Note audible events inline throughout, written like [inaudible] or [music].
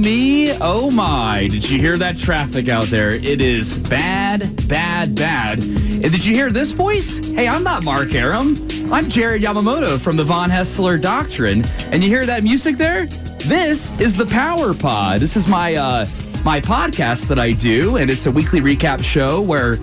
me. Oh my. Did you hear that traffic out there? It is bad, bad, bad. And did you hear this voice? Hey, I'm not Mark Arum. I'm Jared Yamamoto from the Von Haessler Doctrine. And you hear that music there? This is the Power Pod. This is my uh my podcast that I do, and it's a weekly recap show where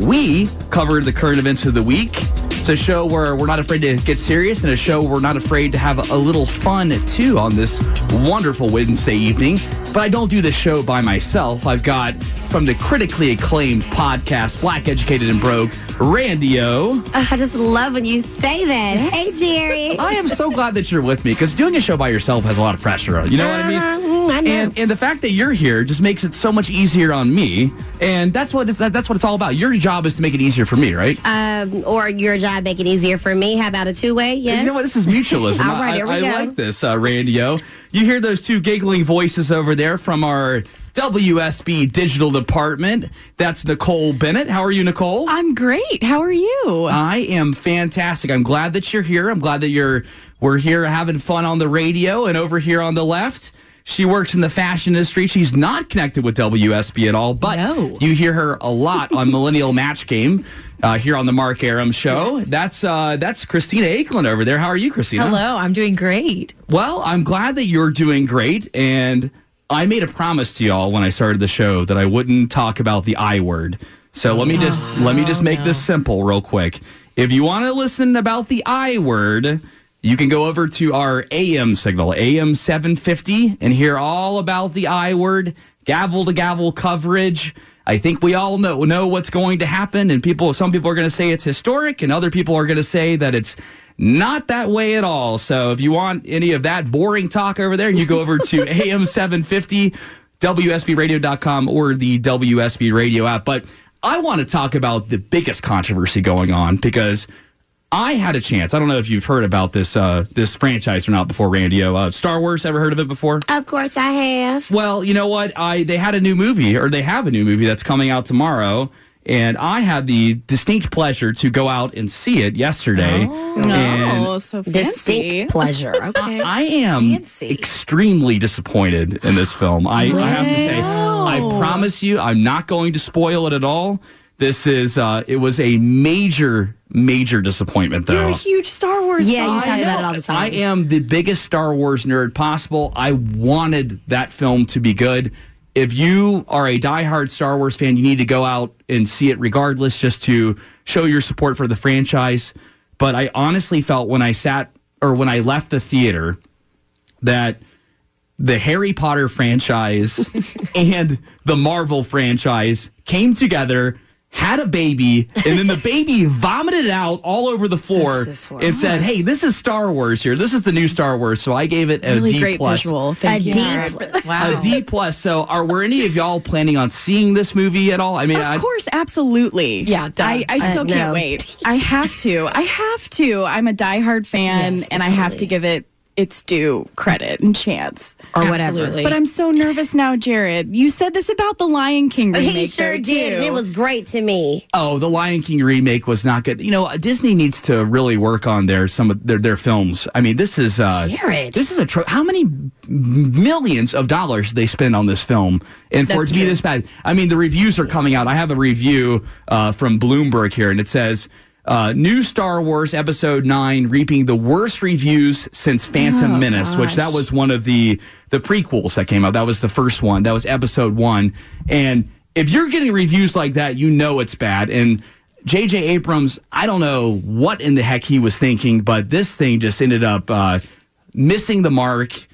we cover the current events of the week. It's a show where we're not afraid to get serious and a show we're not afraid to have a little fun too on this wonderful Wednesday evening. But I don't do this show by myself. I've got from the critically acclaimed podcast Black Educated and Broke, Randi I just love when you say that. Hey, Jerry. [laughs] I am so glad that you're with me because doing a show by yourself has a lot of pressure. On you You know what I mean? Mm, I know. And and the fact that you're here just makes it so much easier on me. And that's what it's that's what it's all about. Your job is to make it easier for me, right? um, or your job make it easier for me. How about a two way? Yes. You know what? This is mutualism. [laughs] All right, I, here we I go. like this, uh, Randi O. You hear those two giggling voices over there from our WSB digital department. That's Nicole Bennett. How are you, Nicole? I'm great. How are you? I am fantastic. I'm glad that you're here. I'm glad that you're we're here having fun on the radio and over here on the left. She works in the fashion industry. She's not connected with WSB at all, but No. you hear her a lot on [laughs] Millennial Match Game uh, here on the Mark Arum Show. That's uh, that's Christina Aicklen over there. How are you, Christina? Hello, I'm doing great. Well, I'm glad that you're doing great. And I made a promise to y'all when I started the show that I wouldn't talk about the I word. So let me just oh, let me just make this simple real quick. If you want to listen about the I word, you can go over to our AM signal, AM 750, and hear all about the I word, gavel to gavel coverage. I think we all know know what's going to happen, and people. Some people are going to say it's historic, and other people are going to say that it's not that way at all. So if you want any of that boring talk over there, you go over to [laughs] AM 750, WSBRadio.com, or the WSB Radio app. But I want to talk about the biggest controversy going on because I had a chance. I don't know if you've heard about this uh, this franchise or not before, Randi. Uh, Star Wars. Ever heard of it before? Of course I have. Well, you know what? I they had a new movie, or they have a new movie that's coming out tomorrow, and I had the distinct pleasure to go out and see it yesterday. And Oh, so fancy. Distinct pleasure. Okay. I am Fancy. extremely disappointed in this film. I, I have to say, I promise you, I'm not going to spoil it at all. This is, uh, it was a major, major disappointment, though. You're a huge Star Wars Yeah, you fan. talk about it all the time. I am the biggest Star Wars nerd possible. I wanted that film to be good. If you are a diehard Star Wars fan, you need to go out and see it regardless, just to show your support for the franchise. But I honestly felt when I sat or when I left the theater that the Harry Potter franchise [laughs] and the Marvel franchise came together, had a baby, and then the [laughs] baby vomited out all over the floor This and said, "Hey, this is Star Wars here. This is the new Star Wars." So I gave it a Really D great plus. visual. Thank A you. D Wow. [laughs] A D plus. So, are were any of y'all planning on seeing this movie at all? I mean, I, Of course, absolutely. Yeah, duh. I, I still Uh, can't no. wait. I have to. I have to. I'm a diehard fan, Yes, and I have to give it its due credit and chance. Or whatever. Absolutely. But I'm so nervous now, Jared. You said this about the Lion King remake. He sure though, did. and too. It was great to me. Oh, the Lion King remake was not good. You know, Disney needs to really work on their some of their their films. I mean, this is uh Jared. this is a tro- how many millions of dollars they spend on this film, and for it That's to be this bad. I mean, the reviews are coming out. I have a review uh, from Bloomberg here, and it says. Uh, new Star Wars Episode Nine reaping the worst reviews since Phantom Oh, Menace, which that was one of the the prequels that came out. That was the first one. That was Episode One, and if you're getting reviews like that, you know it's bad. And J.J. Abrams, I don't know what in the heck he was thinking, but this thing just ended up uh, missing the mark.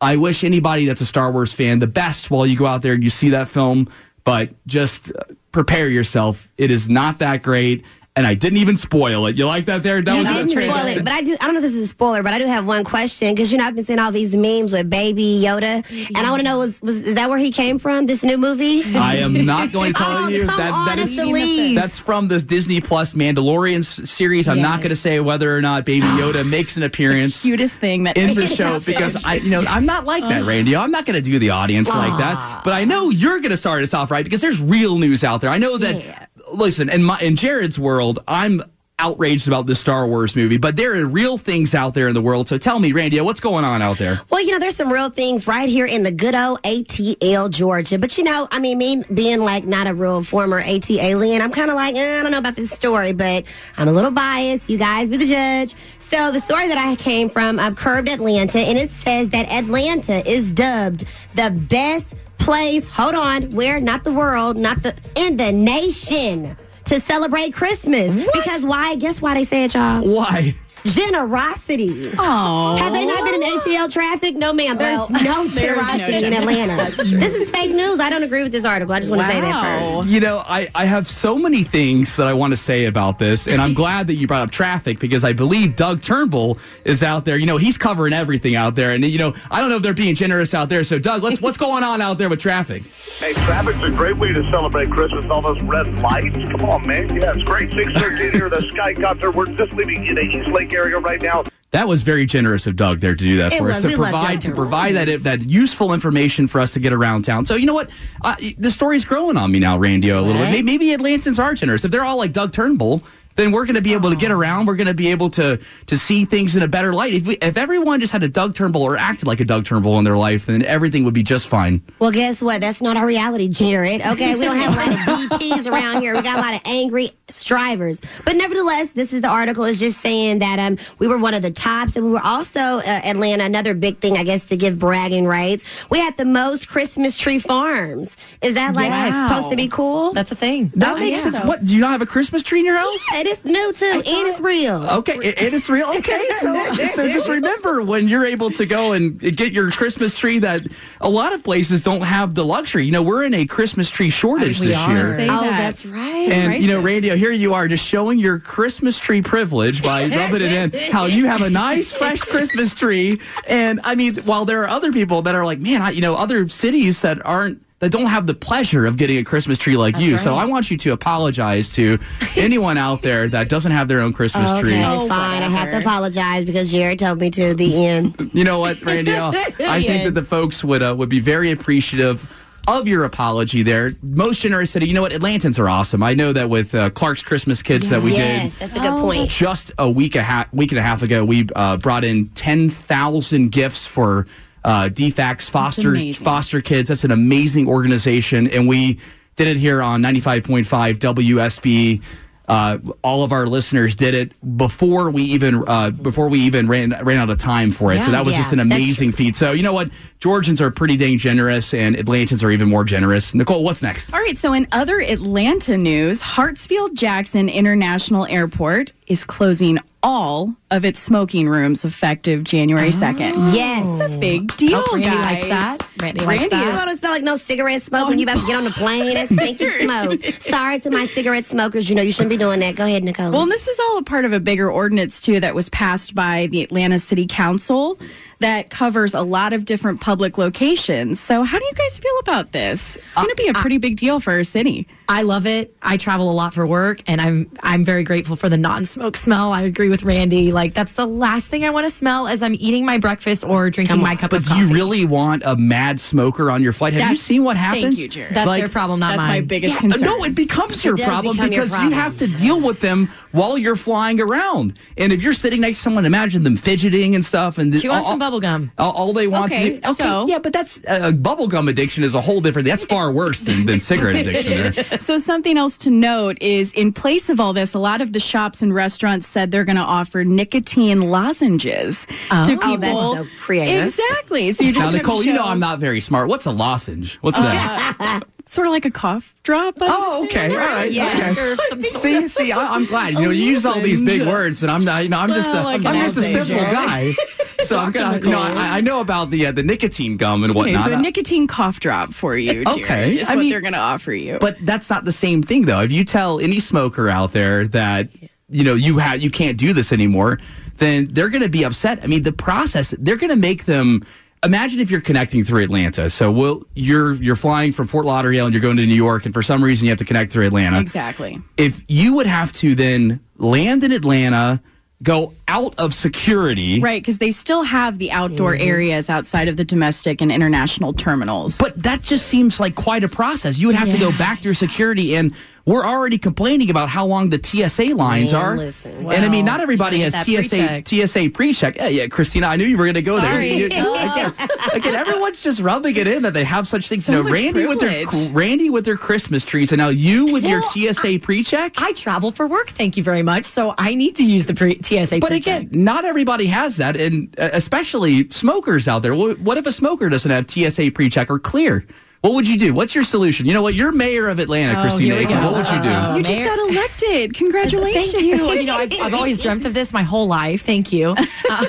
I wish anybody that's a Star Wars fan the best while you go out there and you see that film, but just uh, prepare yourself. It is not that great. And I didn't even spoil it. You like that there? That You was didn't spoil trailer. it, but I do. I don't know if this is a spoiler, but I do have one question because you know I've been seeing all these memes with Baby Yoda, and I want to know was, was is that where he came from? This new movie? I am not going [laughs] to tell Oh, you come that on, that is lead. that's from this Disney Plus Mandalorian series. I'm not going to say whether or not Baby [sighs] Yoda makes an appearance cutest thing that in the show because I, you know, I'm not like that, Randi. I'm not going to do the audience like that. But I know you're going to start us off right because there's real news out there. I know that. Yeah. Listen, in my in Jared's world, I'm outraged about this Star Wars movie, but there are real things out there in the world. So tell me, Randi, what's going on out there? Well, you know, there's some real things right here in the good old ATL, Georgia. But you know, I mean, me being like not a real former ATLien, I'm kind of like, eh, I don't know about this story, but I'm a little biased. You guys be the judge. So the story that I came from, I've Curbed Atlanta, and it says that Atlanta is dubbed the best place. Hold on, where? Not the world, not the in the nation to celebrate Christmas. Because why? Guess why they say it, y'all? Why? Generosity. Oh. Have they not been in ATL traffic? No, ma'am. There's Well, no [laughs] there's no generosity in Atlanta. This is fake news. I don't agree with this article. I just want to say that first. You know, I, I have so many things that I want to say about this, and I'm glad that you brought up traffic because I believe Doug Turnbull is out there. You know, he's covering everything out there, and you know, I don't know if they're being generous out there. So, Doug, let's what's going on out there with traffic? Hey, traffic's a great way to celebrate Christmas. All those red lights. Come on, man. Yeah, it's great. 613 here, the Skycopter. We're just leaving in the East Lake area right now. That was very generous of Doug there to do that It for us to We provide to provide that that useful information for us to get around town. So you know what, uh, the story's growing on me now, Randi, a little bit. What? Maybe, maybe Atlantans are generous if they're all like Doug Turnbull. Then we're going to be able to get around. We're going to be able to to see things in a better light. If we, if everyone just had a Doug Turnbull or acted like a Doug Turnbull in their life, then everything would be just fine. Well, guess what? That's not our reality, Jared. Okay, we don't have a lot of DTs around here. We got a lot of angry strivers. But nevertheless, this is the article is just saying that um we were one of the tops, and we were also uh, Atlanta. Another big thing, I guess, to give bragging rights. We had the most Christmas tree farms. Is that like Yes. supposed to be cool? That's a thing. That Oh, makes yeah. sense. What do you not have a Christmas tree in your house? Yeah, it is new too, and it's real. Okay, and it is real. Okay, [laughs] so [laughs] so just remember when you're able to go and get your Christmas tree that a lot of places don't have the luxury. You know, we're in a Christmas tree shortage We this are. year. Say Oh, that. that's right. And you know, Crisis. Radio, here you are just showing your Christmas tree privilege by [laughs] rubbing it in. How you have a nice fresh Christmas tree, and I mean, while there are other people that are like, man, I, you know, other cities that aren't that don't have the pleasure of getting a Christmas tree like you. So I want you to apologize to [laughs] anyone out there that doesn't have their own Christmas Okay, tree. Oh, fine. I have to apologize because Jared told me to. The end. You know what, Randi? [laughs] I think that the folks would uh, would be very appreciative of your apology there. Most generous city. You know what? Atlantans are awesome. I know that with uh, Clark's Christmas Kids that we yes, did that's a good Oh. point. just a week a half week and a half ago, we uh, brought in ten thousand gifts for uh, DFCS foster foster kids. That's an amazing organization, and we did it here on ninety five point five WSB. Uh, all of our listeners did it before we even uh, before we even ran ran out of time for it. so that was yeah, just an amazing feat. So you know what, Georgians are pretty dang generous, and Atlantans are even more generous. Nicole, what's next? All right, so in other Atlanta news, Hartsfield Jackson International Airport is closing all of its smoking rooms effective January 2nd. Yes. Big oh, deal, Oh, Randi guys. likes that. Randi likes Randi that. You don't smell like no cigarette smoke when you about to get on the plane. That [laughs] stinky smoke. Sorry to my cigarette smokers. You know you shouldn't be doing that. Go ahead, Nicole. Well, and this is all a part of a bigger ordinance, too, that was passed by the Atlanta City Council that covers a lot of different public locations. So, how do you guys feel about this? It's uh, going to be a pretty big deal for our city. I love it. I travel a lot for work, and I'm I'm very grateful for the non-smoke smell. I agree with Randi. Like that's the last thing I want to smell as I'm eating my breakfast or drinking my cup of coffee. But do you really want a mad smoker on your flight? Have you That's- seen what happens? Thank you, Jared. That's Like- their problem, not That's my biggest Yeah, concern. no, it becomes your does problem become your because you have to deal with them while you're flying around. And if you're sitting next to someone, imagine them fidgeting and stuff. And She wants all, some bubble gum. All, all they want Okay, to do. so- yeah, but that's uh, bubblegum addiction is a whole different. That's far worse than, than cigarette [laughs] addiction. There. So, something else to note is in place of all this, a lot of the shops and restaurants said they're going to offer nicotine lozenges to Oh. people. Oh, that's so creative. Exactly. So, you're just Now, gonna have to Nicole, you know I'm not very smart. What's a lozenge? What's oh, that? [laughs] sort of like a cough drop. I would Oh, okay, all assume. right. Yeah, okay. or some sort See, see, I, I'm glad. You know, you use all these big words, and I'm not. You know, I'm just, a, Well, like I'm just a simple guy. [laughs] So I'm gonna, know, I, I know about the uh, the nicotine gum and whatnot. Okay, so a nicotine cough drop for you, Jared, Okay, is I what mean- they're going to offer you. But that's not the same thing, though. If you tell any smoker out there that you know you have you can't do this anymore, then they're going to be upset. I mean, the process they're going to make them. Imagine if you're connecting through Atlanta. So we'll, you're you're flying from Fort Lauderdale and you're going to New York, and for some reason you have to connect through Atlanta. exactly. If you would have to then land in Atlanta, go out of security. Right, because they still have the outdoor mm-hmm. areas outside of the domestic and international terminals. But that just seems like quite a process. You would have to go back through security, and we're already complaining about how long the TSA lines Man, are. listen. and I mean, not everybody has gotta get that TSA TSA pre-check. Yeah, yeah, Christina, I knew you were going to go Sorry. there. You- [laughs] again, again, everyone's just rubbing it in that they have such things. So you know, much Randi with their. Randi with their Christmas trees, and now you with your Well, TSA pre-check. I travel for work, thank you very much. So I need to use the pre- TSA. But pre-check. Again, not everybody has that, and uh, especially smokers out there. What if a smoker doesn't have TSA pre-check or clear? What would you do? What's your solution? You know what? You're mayor of Atlanta, Oh, Christina Aicklen. What would you do? Uh-oh. you just Mayor- got elected. Congratulations. Thank you. You know, I've, I've always [laughs] dreamt of this my whole life. Thank you. Um, [laughs]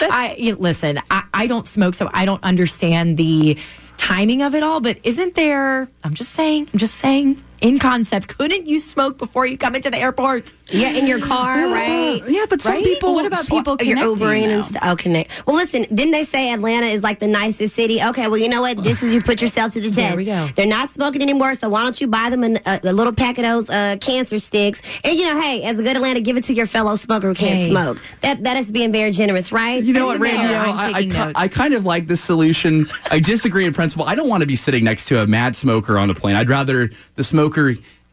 I you know, listen. I, I don't smoke, so I don't understand the timing of it all. But isn't there? I'm just saying. I'm just saying. In concept, couldn't you smoke before you come into the airport? Yeah, in your car, right? Yeah, but some Right? people. What about people You're connecting? Ubering and stuff. Oh, connect. Well, listen, didn't they say Atlanta is like the nicest city? Okay, well, you know what? This is you put yourself to the test. There we go. They're not smoking anymore, so why don't you buy them a, a, a little pack of those uh, cancer sticks? And you know, hey, as a good Atlanta, give it to your fellow smoker who can't Hey. smoke. That that is being very generous, right? You know what, As a Randi? I'm I, I, taking ki- notes. I kind of like this solution. I disagree in principle. I don't want to be sitting next to a mad smoker on a plane. I'd rather the smoker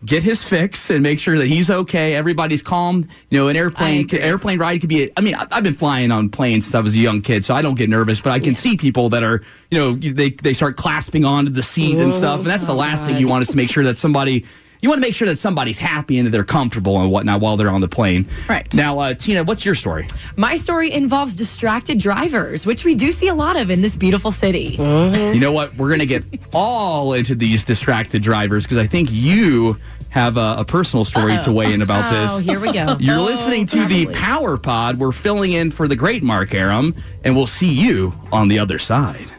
get his fix and make sure that he's okay. Everybody's calm. You know, an airplane airplane ride could be. I mean, I've been flying on planes since I was a young kid, so I don't get nervous. But I can see people that are, you know, they they start clasping onto the seat and stuff, and that's the last thing you oh, want is to make sure that somebody. You want to make sure that somebody's happy and that they're comfortable and whatnot while they're on the plane. Right. Now, uh, Tina, what's your story? My story involves distracted drivers, which we do see a lot of in this beautiful city. You know what? We're going to get all into these distracted drivers because I think you have a, a personal story to weigh in about this. Oh, here we go. [laughs] You're listening to the Power Pod. We're filling in for the great Mark Arum, and we'll see you on the other side.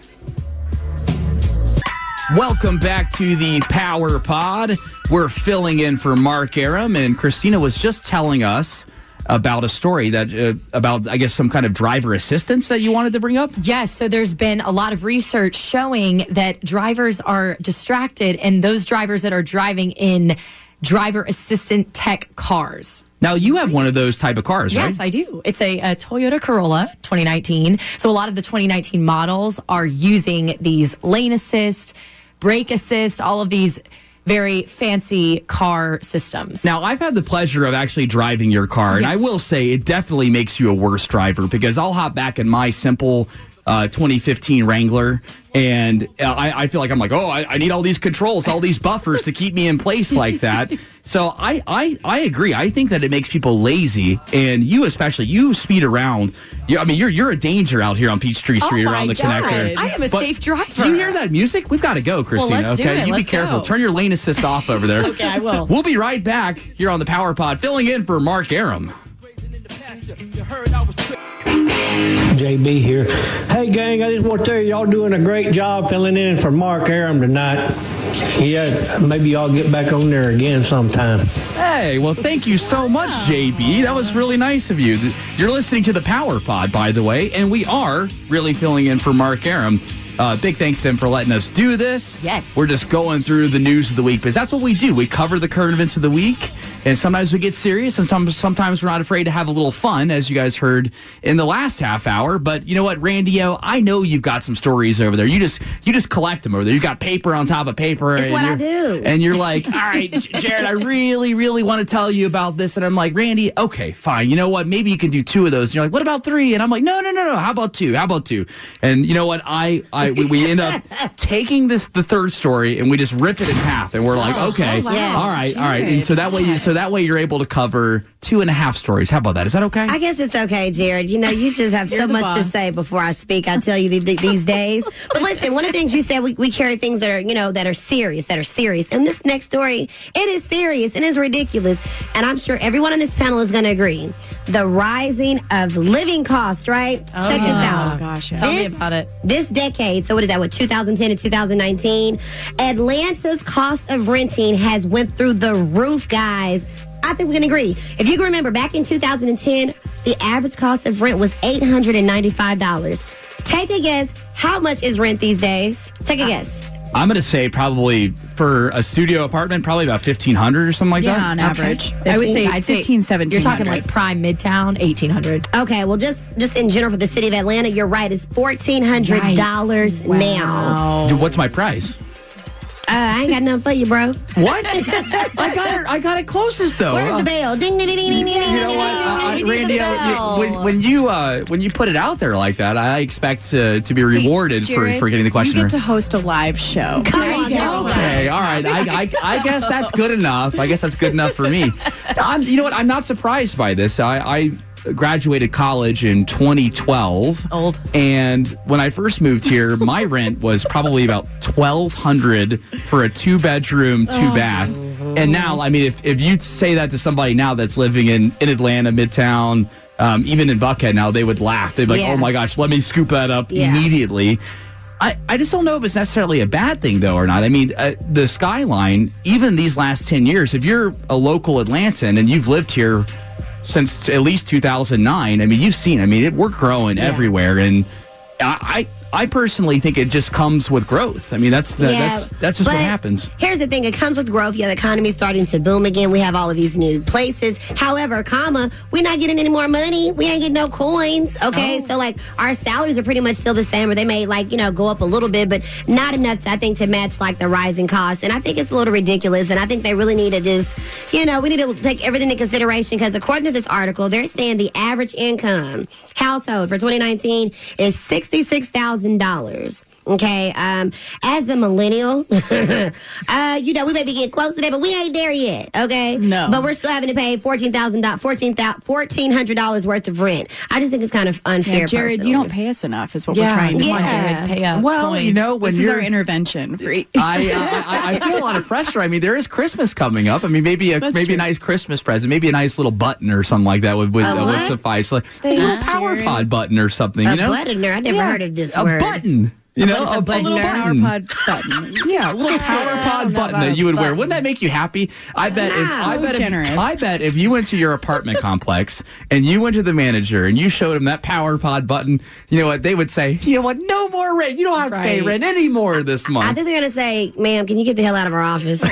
Welcome back to the Power Pod. We're filling in for Mark Arum, and Christina was just telling us about a story that uh, about I guess some kind of driver assistance that you wanted to bring up. Yes, so there's been a lot of research showing that drivers are distracted, and those drivers that are driving in driver assistant tech cars. Now you have one of those type of cars, right? Yes, I do. It's a, a Toyota Corolla 2019. So a lot of the 2019 models are using these lane assist, brake assist, all of these very fancy car systems. Now, I've had the pleasure of actually driving your car, and I will say it definitely makes you a worse driver because I'll hop back in my simple uh, 2015 Wrangler, and uh, I, I feel like I'm like, oh, I, I need all these controls, all these buffers to keep me in place like that. [laughs] So I, I, I agree. I think that it makes people lazy, and you especially, you speed around. You, I mean, you're you're a danger out here on Peachtree Street Oh around the God. connector. I am a But safe driver. Do you hear that music? We've got to go, Christina. let's do okay, it. you Let's be careful. go. Turn your lane assist off over there. [laughs] Okay, I will. We'll be right back here on the Power Pod, filling in for Mark Arum. JB here. Hey, gang, I just want to tell you, y'all doing a great job filling in for Mark Arum tonight. Yeah, maybe y'all get back on there again sometime. Hey, well, thank you so much, JB. That was really nice of you. You're listening to the Power Pod, by the way, and we are really filling in for Mark Arum. Uh, big thanks to him for letting us do this. Yes. We're just going through the news of the week because that's what we do. We cover the current events of the week, and sometimes we get serious, and some, sometimes we're not afraid to have a little fun, as you guys heard in the last half hour. But you know what, Randi-O, I know you've got some stories over there. You just you just collect them over there. You got paper on top of paper. It's and what I you're- do. And you're like, all right, [laughs] Jared, I really, really want to tell you about this. And I'm like, Randi, okay, fine. You know what? Maybe you can do two of those. And you're like, what about three? And I'm like, no, no, no, no. How about two? How about two? And you know what? I, I, we, we end up [laughs] taking this, the third story, and we just rip it in half. And we're like, oh, okay, oh, wow. Yes. all right, all right. And so that way, you, so that way you're able to cover two and a half stories. How about that? Is that okay? I guess it's okay, Jared. You know, you just have [laughs] so You're the much to say before I speak. I tell you th- th- these days. But listen, one of the things you said, we, we carry things that are, you know, that are serious, that are serious. And this next story, it is serious and it's ridiculous. And I'm sure everyone on this panel is going to agree. The rising of living costs, right? Oh, Check this out. Oh, gosh, yeah. Tell me about it. This decade, so what is that? What 2010 to 2019? Atlanta's cost of renting has went through the roof, guys. I think we can agree. If you can remember, back in 2010, the average cost of rent was $895. Take a guess. How much is rent these days? Take a guess. I'm going to say probably for a studio apartment, probably about 1500 or something like Yeah, that. on average. I would say I'd say 15, 17. You're talking like prime midtown, eighteen hundred. Okay, well, just just in general for the city of Atlanta, you're right. It's fourteen hundred dollars now. Dude, What's my price? Uh, I ain't got nothing for you, bro. What? I got it. I got it closest though. Where's Uh, the bell? Ding ding ding ding ding ding. You know what, uh, uh, need Randi? the uh, you- bell. when, when you uh, when you put it out there like that, I expect to, to be rewarded for, Jared, for getting the question. You get to host a live show. Come There on, you go. now. Okay, all right. I, I, I guess that's good enough. I guess that's good enough for me. I'm, you know what? I'm not surprised by this. I, I graduated college in 2012. Old. And when I first moved here, [laughs] my rent was probably about 1200 for a two bedroom, two bath. And now, I mean, if, if you say that to somebody now that's living in, in Atlanta, Midtown, um, even in Buckhead now, they would laugh. They'd be like, Yeah. oh my gosh, let me scoop that up Yeah. immediately. I, I just don't know if it's necessarily a bad thing, though, or not. I mean, uh, the skyline, even these last 10 years, if you're a local Atlantan and you've lived here since at least 2009, I mean, you've seen, I mean, it, we're growing everywhere. And I, I, personally think it just comes with growth. I mean, that's the, that's that's just what happens. Here's the thing: it comes with growth. Yeah, the economy's starting to boom again. We have all of these new places. However, comma, we're not getting any more money. We ain't getting no coins. Okay, Oh. so like our salaries are pretty much still the same, or they may like you know go up a little bit, but not enough to I think to match like the rising costs. And I think it's a little ridiculous. And I think they really need to just you know we need to take everything into consideration because according to this article, they're saying the average income household for 2019 is sixty six thousand dollars. Okay, um, as a millennial, [laughs] uh, you know, we may be getting close to that, but we ain't there yet. Okay, No. but we're still having to pay fourteen thousand dollars, fourteen hundred dollars worth of rent. I just think it's kind of unfair. Yeah, Jared, you don't pay us enough, is what Yeah, we're trying to come on, say. Yeah. Jared, pay up. Well, coins. you know, when This is you're our intervention. For e- [laughs] I, uh, I I feel a lot of pressure. I mean, there is Christmas coming up. I mean, maybe a That's maybe true. a nice Christmas present, maybe a nice little button or something like that would would, A uh, would suffice. Like a little Thanks, power pod button or something. a you know, buttoner. I never Yeah, heard of this a word. button. You know, is a a, a button? little Power button. pod button. [laughs] Yeah, a little [laughs] power pod button that you would a wear. Wouldn't that make you happy? I bet. If, Wow. I bet. generous. If, I bet if you went to your apartment complex and you went to the manager and you showed him that power pod button, you know what they would say? You know what? No more rent. You don't have to pay rent anymore this month. I think they're gonna say, "Ma'am, can you get the hell out of our office?" [laughs] say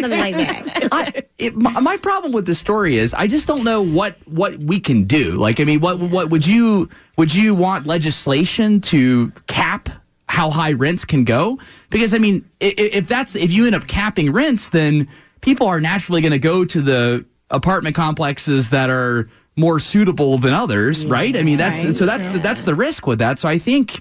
something like that. I, it, my, my problem with this story is I just don't know what what we can do. Like, I mean, what what would you would you want legislation to cap how high rents can go? Because I mean, if, that's if you end up capping rents, then people are naturally going to go to the apartment complexes that are more suitable than others, right? I mean, that's Right. so that's the, that's the risk with that. So I think.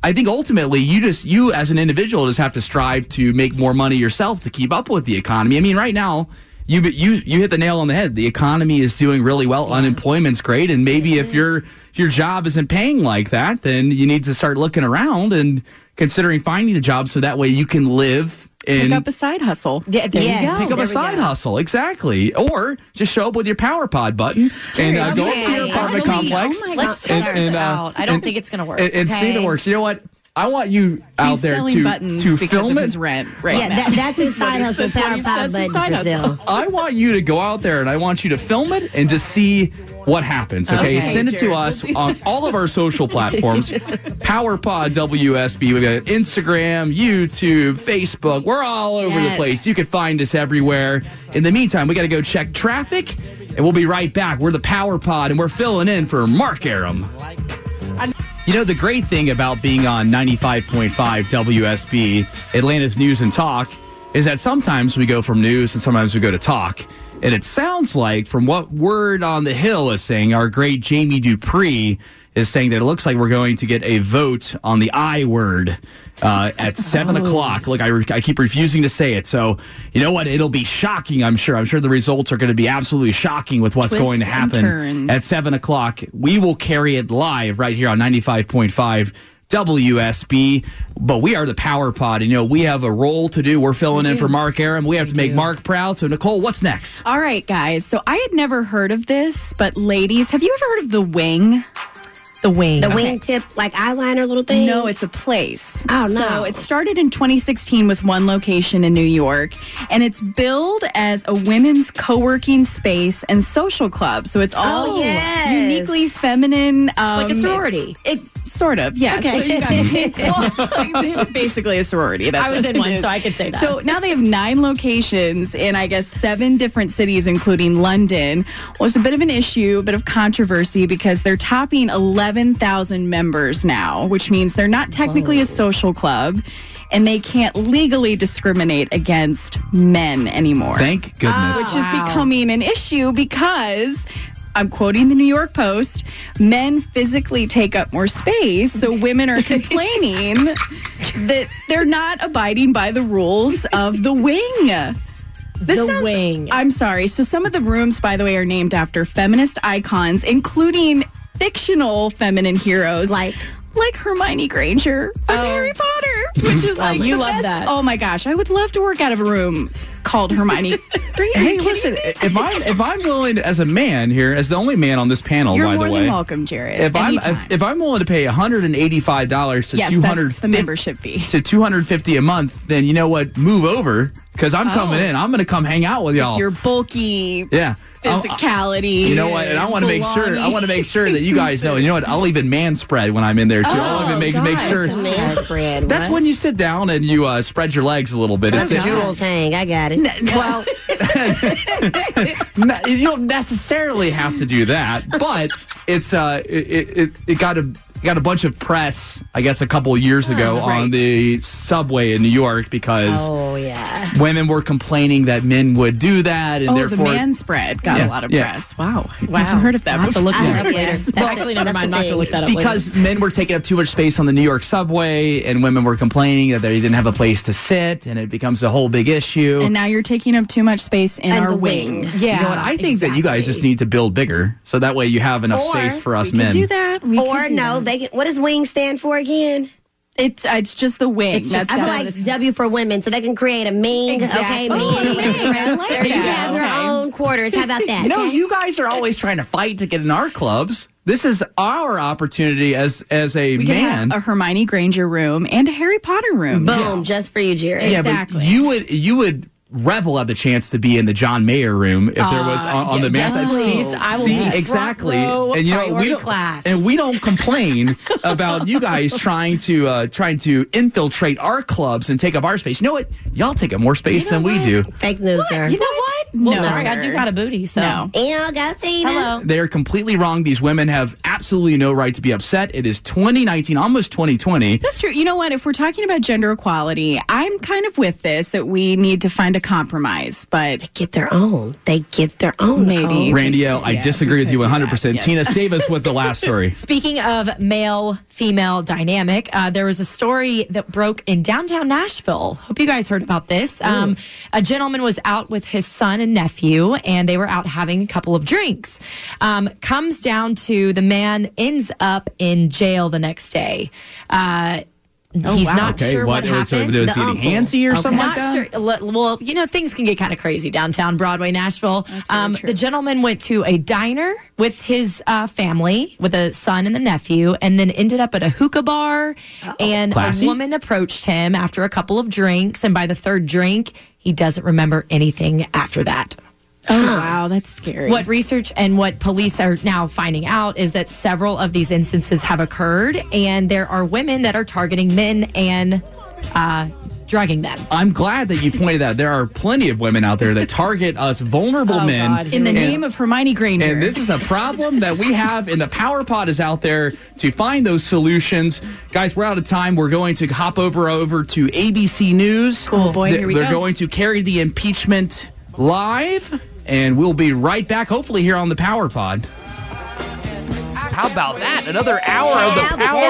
I think ultimately you just you as an individual just have to strive to make more money yourself to keep up with the economy. I mean, right now you you you hit the nail on the head. The economy is doing really well. Unemployment's great, and maybe if your if your job isn't paying like that, then you need to start looking around and considering finding a job so that way you can live and Pick up a side hustle. Yeah, there Yes. you go. Pick up there a side go. hustle, exactly, or just show up with your power pod button and uh, go up to your apartment Really? complex. Oh my Let's God. test this out. I don't think it's gonna work. And, and see if it works. You know what? I want you out He's there to to because film of it. his rent right yeah, now. that, that's his side [laughs] hustle. Power pod says, his buttons for I want you to go out there and I want you to film it and just see what happens. Okay, Okay, send it to us on all of our social platforms. [laughs] PowerPod WSB. We've got Instagram, YouTube, Facebook. We're all over the place. You can find us everywhere. In the meantime, we got to go check traffic, and we'll be right back. We're the Power Pod, and we're filling in for Mark Arum. You know, the great thing about being on 95.5 WSB, Atlanta's News and Talk, is that sometimes we go from news and sometimes we go to talk. And it sounds like, from what Word on the Hill is saying, our great Jamie Dupree is saying that it looks like we're going to get a vote on the I word uh, at 7 o'clock. Look, I, re- I keep refusing to say it. So, you know what? It'll be shocking, I'm sure. I'm sure the results are going to be absolutely shocking with what's Twists going to happen at 7 o'clock. We will carry it live right here on 95.5 WSB. But we are the Power Pod. And, you know, we have a role to do. We're filling in for Mark Arum. We have to make Mark proud. So, Nicole, what's next? All right, guys. So I had never heard of this, but ladies, have you ever heard of the wing? The wing. The wingtip, like eyeliner little thing? No, it's a place. Oh, no. So it started in 2016 with one location in New York, and it's billed as a women's co-working space and social club. So it's all Oh, yes. uniquely feminine. Um, like a sorority. It, sort of, yes. Okay. So [laughs] it's basically a sorority. That's I was in one, is. so I could say that. So now they have nine locations in, I guess, seven different cities, including London. Well, it's a bit of an issue, a bit of controversy because they're topping 11,000 members now, which means they're not technically a social club and they can't legally discriminate against men anymore. Thank goodness. which Wow. is becoming an issue because. I'm quoting the New York Post. Men physically take up more space, so women are [laughs] complaining that they're not abiding by the rules of the wing. This The sounds- wing. I'm sorry. So some of the rooms, by the way, are named after feminist icons, including fictional feminine heroes Like? like Hermione Granger from oh. Harry Potter, which is [laughs] like you love best- that. Oh my gosh, I would love to work out of a room called Hermione [laughs] Granger. Hey, listen. If I'm if I'm willing as a man here, as the only man on this panel, You're by more the than way, welcome, Jared. if I'm Anytime. if, if I'm willing to pay 185 dollars to yes, 200 the membership fee. to 250 a month, then you know what? Move over because I'm coming Oh. in. I'm going to come hang out with y'all. You're bulky yeah. I'll- physicality. you know what? And I want to make sure. I want to make sure that you guys know. And you know what? I'll even man spread when I'm in there too. I'll even make make God. sure. Man spread. That's what? when you sit down and you uh, spread your legs a little bit. That's It's, jewels hang. I got it. well, [laughs] [laughs] you don't necessarily have to do that, but it's uh, it, it, it got a got a bunch of press, I guess, a couple of years ago on right. the subway in New York because Oh, yeah. women were complaining that men would do that, and Oh, therefore. the man spread got Yeah, a lot of yeah. press. Wow. Wow. Never heard of that I'll have to look before. that up later. [laughs] that's- Actually, never mind. the to look that up later. because men were taking up too much space on the New York subway, and women were complaining that they didn't have a place to sit, and it becomes a whole big issue. And now you're taking up too much space in And our the wings. wings. Yeah, you know what? I think that you guys just need to build bigger, so that way you have enough Or space for us We men. could do that. We Or could do no, that. they can, what does wing stand for again? It's uh, it's just the wing. It's just I feel like W for women, so they can create a Ming, Exactly. okay, Oh, Ming. Ming. Like there you that. have your Okay. own quarters. How about that? [laughs] no, okay? you guys are always trying to fight to get in our clubs. This is our opportunity as as a we could man. have a Hermione Granger room and a Harry Potter room. Boom, just for you, Jerry. yeah, exactly. but you would you would revel at the chance to be in the John Mayer room if there was on, on the man yes, side. please. I will see, be front exactly. and you know we don't class. and we don't complain [laughs] about you guys trying to uh, trying to infiltrate our clubs and take up our space. You know what? Y'all take up more space You know than we do. Fake news, sir. You know what? No, Well, sorry, I do got a booty, so. No. Ew, go Tina. Hello. They are completely wrong. These women have absolutely no right to be upset. It is 2019, almost 2020. That's true. You know what? If we're talking about gender equality, I'm kind of with this that we need to find a compromise. But Get their own. They get their own. Maybe. Nicole. Randi O, I Yeah, disagree with you [laughs] 100%. yes. Tina, save us with the last story. [laughs] Speaking of male female dynamic, uh, there was a story that broke in downtown Nashville. Hope you guys heard about this. Um, a gentleman was out with his son and nephew, and they were out having a couple of drinks. Um, comes down to the man ends up in jail the next day. Uh, he's wow. not Okay, sure what, what, was, happened. was The he uncle. handsy or Okay. something Not like that? sure. Well, you know, things can get kind of crazy downtown Broadway, Nashville. Um, very true. the gentleman went to a diner with his uh, family, with a son and the nephew, and then ended up at a hookah bar. And Classy. a woman approached him after a couple of drinks, and by the third drink, he doesn't remember anything after that. Oh wow, that's scary. What research and what police are now finding out is that several of these instances have occurred, and there are women that are targeting men and uh, drugging them. I'm glad that you pointed out there are plenty of women out there that target us vulnerable Oh, men. God. in the And- name of Hermione Granger? And this is a problem that we have, and the Power Pod is out there to find those solutions. Guys, we're out of time. We're going to hop over over to ABC News. Cool, boy. They- Here we They're go. going to carry the impeachment live, and we'll be right back, hopefully, here on the Power Pod. How about that? Another hour of the power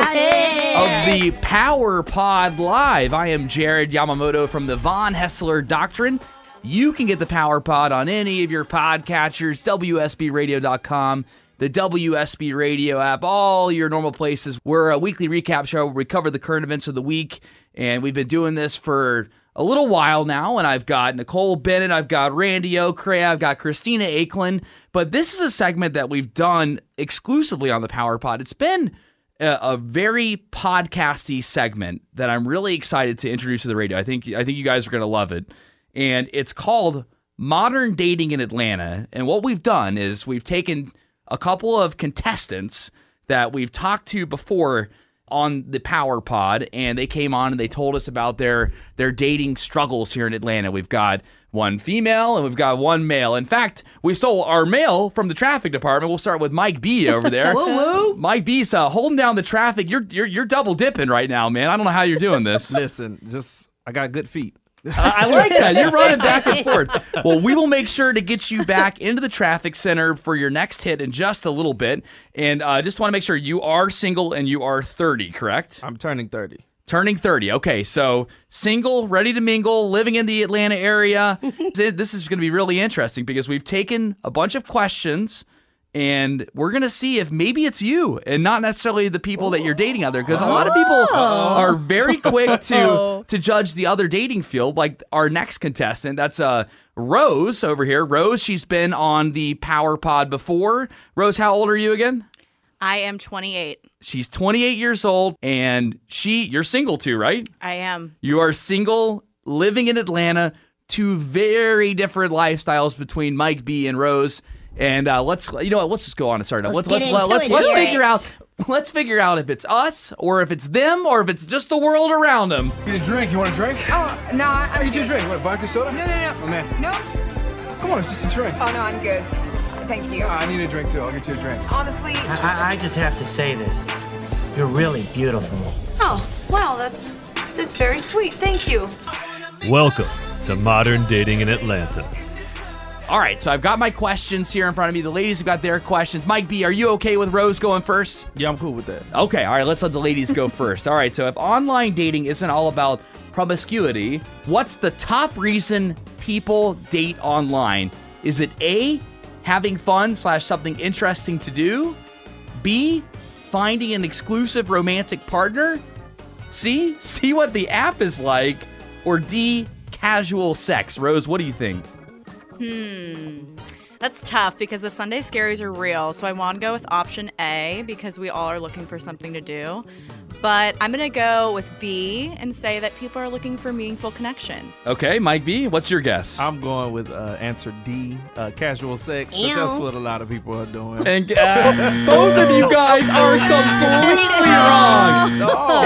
of the Power Pod Live. I am Jared Yamamoto from the Von Haessler Doctrine. You can get the Power Pod on any of your podcatchers, WSBRadio.com, the WSB Radio app, all your normal places. We're a weekly recap show we cover the current events of the week, and we've been doing this for a little while now, and I've got Nicole Bennett, I've got Randi Okray, I've got Christina Aicklen. But this is a segment that we've done exclusively on the Power Pod. It's been a, a very podcasty segment that I'm really excited to introduce to the radio. I think I think you guys are going to love it, and it's called Modern Dating in Atlanta. And what we've done is we've taken a couple of contestants that we've talked to before on the Power Pod, and they came on and they told us about their their dating struggles here in Atlanta. We've got one female and we've got one male. In fact, we stole our male from the traffic department. We'll start with Mike B over there. [laughs] woo woo. Mike B's uh, holding down the traffic. You're you're you're double dipping right now, man. I don't know how you're doing this. Listen, just I got good feet. I [laughs] like that. You're running back and [laughs] forth. Well, we will make sure to get you back into the traffic center for your next hit in just a little bit. And I uh, just want to make sure you are single and you are 30, correct? I'm turning 30. Turning 30. Okay, so single, ready to mingle, living in the Atlanta area. [laughs] this is going to be really interesting because we've taken a bunch of questions and we're gonna see if maybe it's you and not necessarily the people that you're dating out there because a lot of people are very quick [laughs] to to judge the other dating field. Like our next contestant that's uh rose over here. Rose she's been on the power pod before. Rose how old are you again? I am 28. she's 28 years old and she you're single too right? I am. you are single living in atlanta two very different lifestyles between mike b and rose and uh, let's you know what let's just go on and start. Let's let's get let's, into let's, it, let's do figure it. out let's figure out if it's us or if it's them or if it's just the world around them. Need a drink? You want a drink? Oh, no, I, I'll get you a drink. What, vodka soda? No, no, no. Oh, man. No? Come on, it's just a drink. Oh, no, I'm good. Thank you. I need a drink, too. I'll get you a drink. Honestly. I, I just have to say this. You're really beautiful. Oh, wow, that's that's very sweet. Thank you. Welcome to Modern Dating in Atlanta. All right, so I've got my questions here in front of me. The ladies have got their questions. Mike B, are you okay with Rose going first? Yeah, I'm cool with that. Okay, all right, let's let the ladies go [laughs] first. All right, so if online dating isn't all about promiscuity, what's the top reason people date online? Is it A, having fun slash something interesting to do? B, finding an exclusive romantic partner? C, [laughs] see what the app is like? Or D, casual sex? Rose, what do you think? Hmm. That's tough because the Sunday scaries are real. So I want to go with option A because we all are looking for something to do. But I'm going to go with B and say that people are looking for meaningful connections. Okay, Mike B, what's your guess? I'm going with uh, answer D, uh, casual sex. But that's what a lot of people are doing. And uh, both of you guys [laughs] are completely wrong.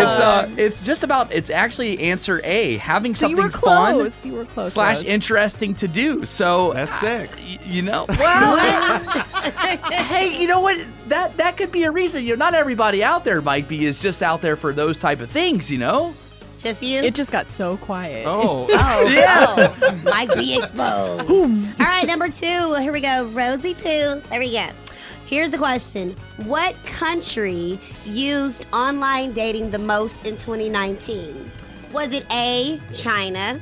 It's uh, it's just about. It's actually answer A, having So you something were close. You were fun close. slash Rose. interesting to do. So That's sex. y- you know, well, [laughs] hey, you know what? That that could be a reason. You know, not everybody out there might be is just out there for those type of things. You know. Just you? It just got so quiet. Oh, [laughs] Oh, [laughs] Yeah. oh, might be exposed. All right, number two. Here we go. Rosie Poo. There we go. Here's the question What country used online dating the most in 2019? Was it A, China?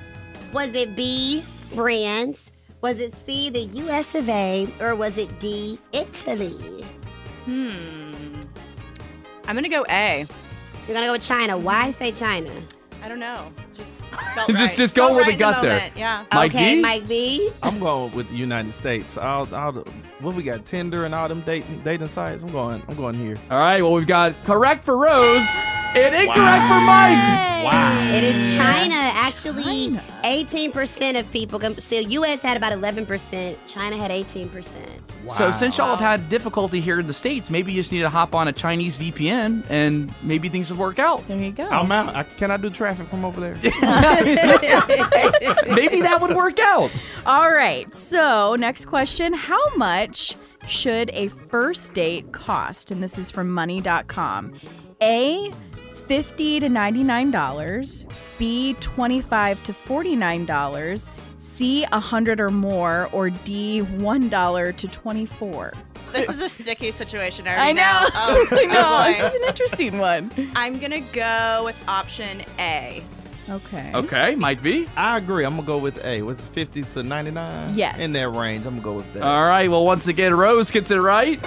Was it B, France? Was it C, the US of A? Or was it D, Italy? Hmm. I'm going to go A. You're gonna go with China. Why say China? I don't know. Just [laughs] Just- just go Felt with right the in gut there. moment. Yeah. Mike okay, B? Mike B. I'm going with the United States. All, all the, what we got, Tinder and all them dating dating sites. I'm going. I'm going here. All right. Well, we've got correct for Rose and incorrect for Mike. Wow. It is China. Actually, 18% of people. com- So U.S. had about 11%. China had 18%. Wow. So since y'all have had difficulty here in the states, maybe you just need to hop on a Chinese VPN and maybe things will work out. There you go. I'm out. I, can I do traffic from over there? [laughs] maybe that would work out. All right. So, next question How much should a first date cost? And this is from money.com. A. 50 to $99, B, 25 to $49, C, 100 or more, or D, $1 to 24 This is a sticky situation. I, I already know. Oh, [laughs] I know. oh this is an interesting one. I'm going to go with option A. Okay. Okay, might be. I agree. I'm gonna go with A. What's 50 to 99? Yes. In that range, I'm gonna go with that. All right. Well, once again, Rose gets it right.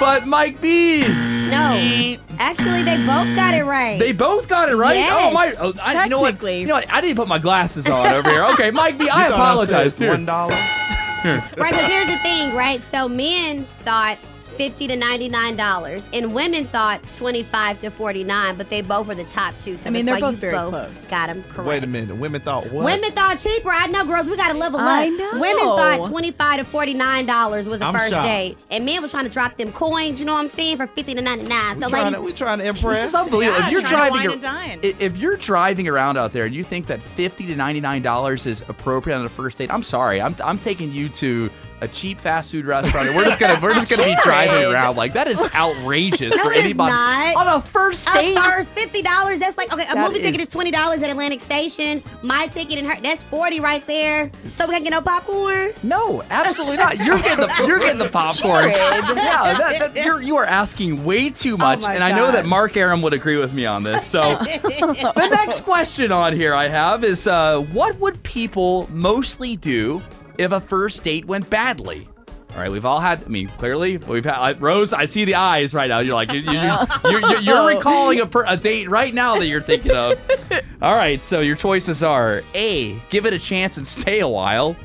but Mike B. No. Actually, they both got it right. They both got it right. Oh, yes. Oh my! Oh, I, you know what? Technically. You know what? I didn't put my glasses on over here. Okay, Mike B. I You thought apologize. said Here. One dollar. Here. Right, because here's the thing, right? So men thought fifty to ninety nine dollars, and women thought twenty five to forty nine, but they both were the top two. So I mean, that's they're why both you very both close. Got them correct. Wait a minute. Women thought what? Women thought cheaper. I know, girls. We got to level up. I know. Women thought twenty five to forty nine dollars was the I'm first shocked. date, and men was trying to drop them coins. You know what I'm saying for fifty to ninety nine. we So trying ladies, to, we trying to impress. This is unbelievable. Yeah, if you're trying to driving, wine ar- and if you're driving around out there and you think that fifty to ninety nine dollars is appropriate on a first date, I'm sorry. I'm, I'm taking you to a cheap fast food restaurant. and we're just gonna we're just gonna be [laughs] driving around like that is outrageous No, for it is anybody not. on a first date. A first fifty dollars. That's like okay. A That movie ticket is- is twenty dollars at Atlantic Station. My ticket and her that's forty right there. So we can get no popcorn. No, absolutely not. You're getting the you're getting the popcorn. [laughs] [laughs] Yeah, that, that, you're you are asking way too much, my and I know that Mark Arum would agree with me on this. So the next question on here I have is, uh, what would people mostly do if a first date went badly? All right, we've all had. I mean, clearly, we've had uh, Rose. I see the eyes right now. You're like, you, you, [laughs] you're, you're, you're recalling a, per, a date right now that you're thinking of. [laughs] All right, so your choices are: A, give it a chance and stay a while.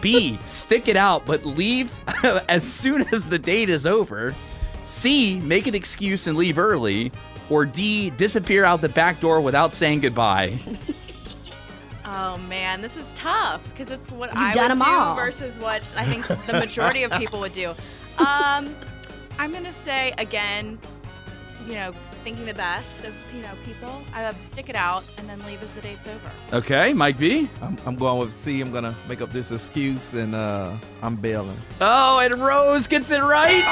B, stick it out but leave [laughs] as soon as the date is over. C, make an excuse and leave early. Or D, disappear out the back door without saying goodbye. Oh man, this is tough because it's what You've I done would 'em do all. versus what I think the majority of people would do. [laughs] Um, I'm gonna say again, you know, thinking the best of you know people. I would stick it out and then leave as the date's over. Okay, Mike B. I'm, I'm going with C. I'm gonna make up this excuse and uh, I'm bailing. Oh, and Rose gets it right.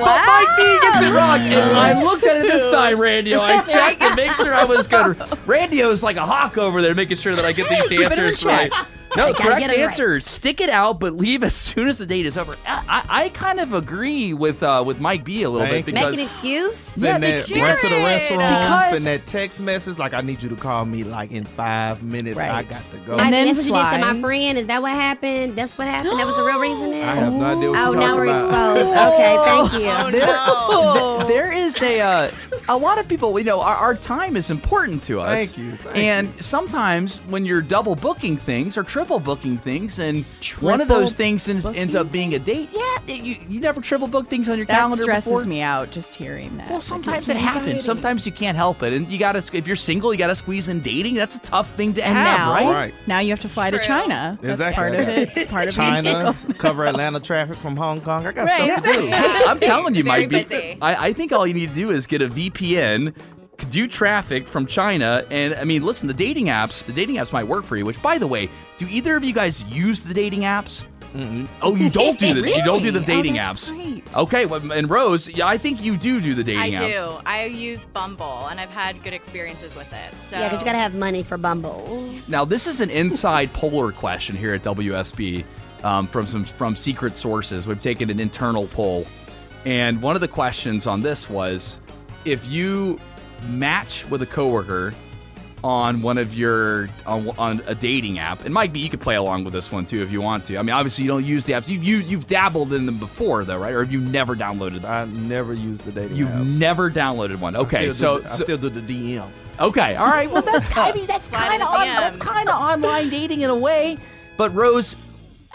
But Mike B gets it wrong. And I looked at it this time, Randi. I [laughs] checked to make sure I was good. Randio's like a hawk over there, making sure that I get these Keep it in answers right. No, gotta correct get it right. answer. Stick it out, but leave as soon as the date is over. I, I, I kind of agree with uh, with Mike B a little Thank bit because Make an excuse. Send that Jared. run to the restaurant, Because- send that text message like I need you to call me like in five minutes. I got to go. Mike, then that's what you did to my friend. Is that what happened? That's what happened. That was the real reason. Then? I have no idea what Oh, you're now we're about. exposed. Okay, thank [laughs] you. [laughs] Oh no! there is a uh, a lot of people. You know, our, our time is important to us. Thank you, thank and sometimes when you're double booking things or triple booking things, and one of those things ends, ends up being a date, yeah, you you never triple book things on your That calendar stresses before. me out just hearing that. Well, sometimes gives it happens. Sometimes you can't help it, and you gotta. If you're single, you gotta squeeze in dating. That's a tough thing to And have, now, right? Right. now you have to fly to China. That's Exactly. part of it. [laughs] Part of being China, cover Atlanta traffic from Hong Kong. I got Right, stuff to do. Hey, [laughs] I'm telling you, Very Mike. Busy. I, I think all you need to do is get a VPN, do traffic from China, and I mean, listen, the dating apps, the dating apps might work for you. Which, by the way, do either of you guys use the dating apps? Oh, you [laughs] don't do the you don't do the dating Oh, apps. great. Okay, well, and Rose, yeah, I think you do do the dating I apps. I do. I use Bumble and I've had good experiences with it. So Yeah, because you gotta have money for Bumble. Now, this is an inside poller question here at WSB um, from some from secret sources. We've taken an internal poll, and one of the questions on this was, if you match with a coworker on one of your on, on a dating app, It might be you could play along with this one too if you want to. I mean, obviously you don't use the apps. You you you've dabbled in them before though, right? Or have you never downloaded them? I never used the dating You've apps. never downloaded one. Okay, still so, do the, I still do the DM. Okay, all right. Well, that's [laughs] I mean that's kind of the on, that's kind of online dating in a way. But Rose,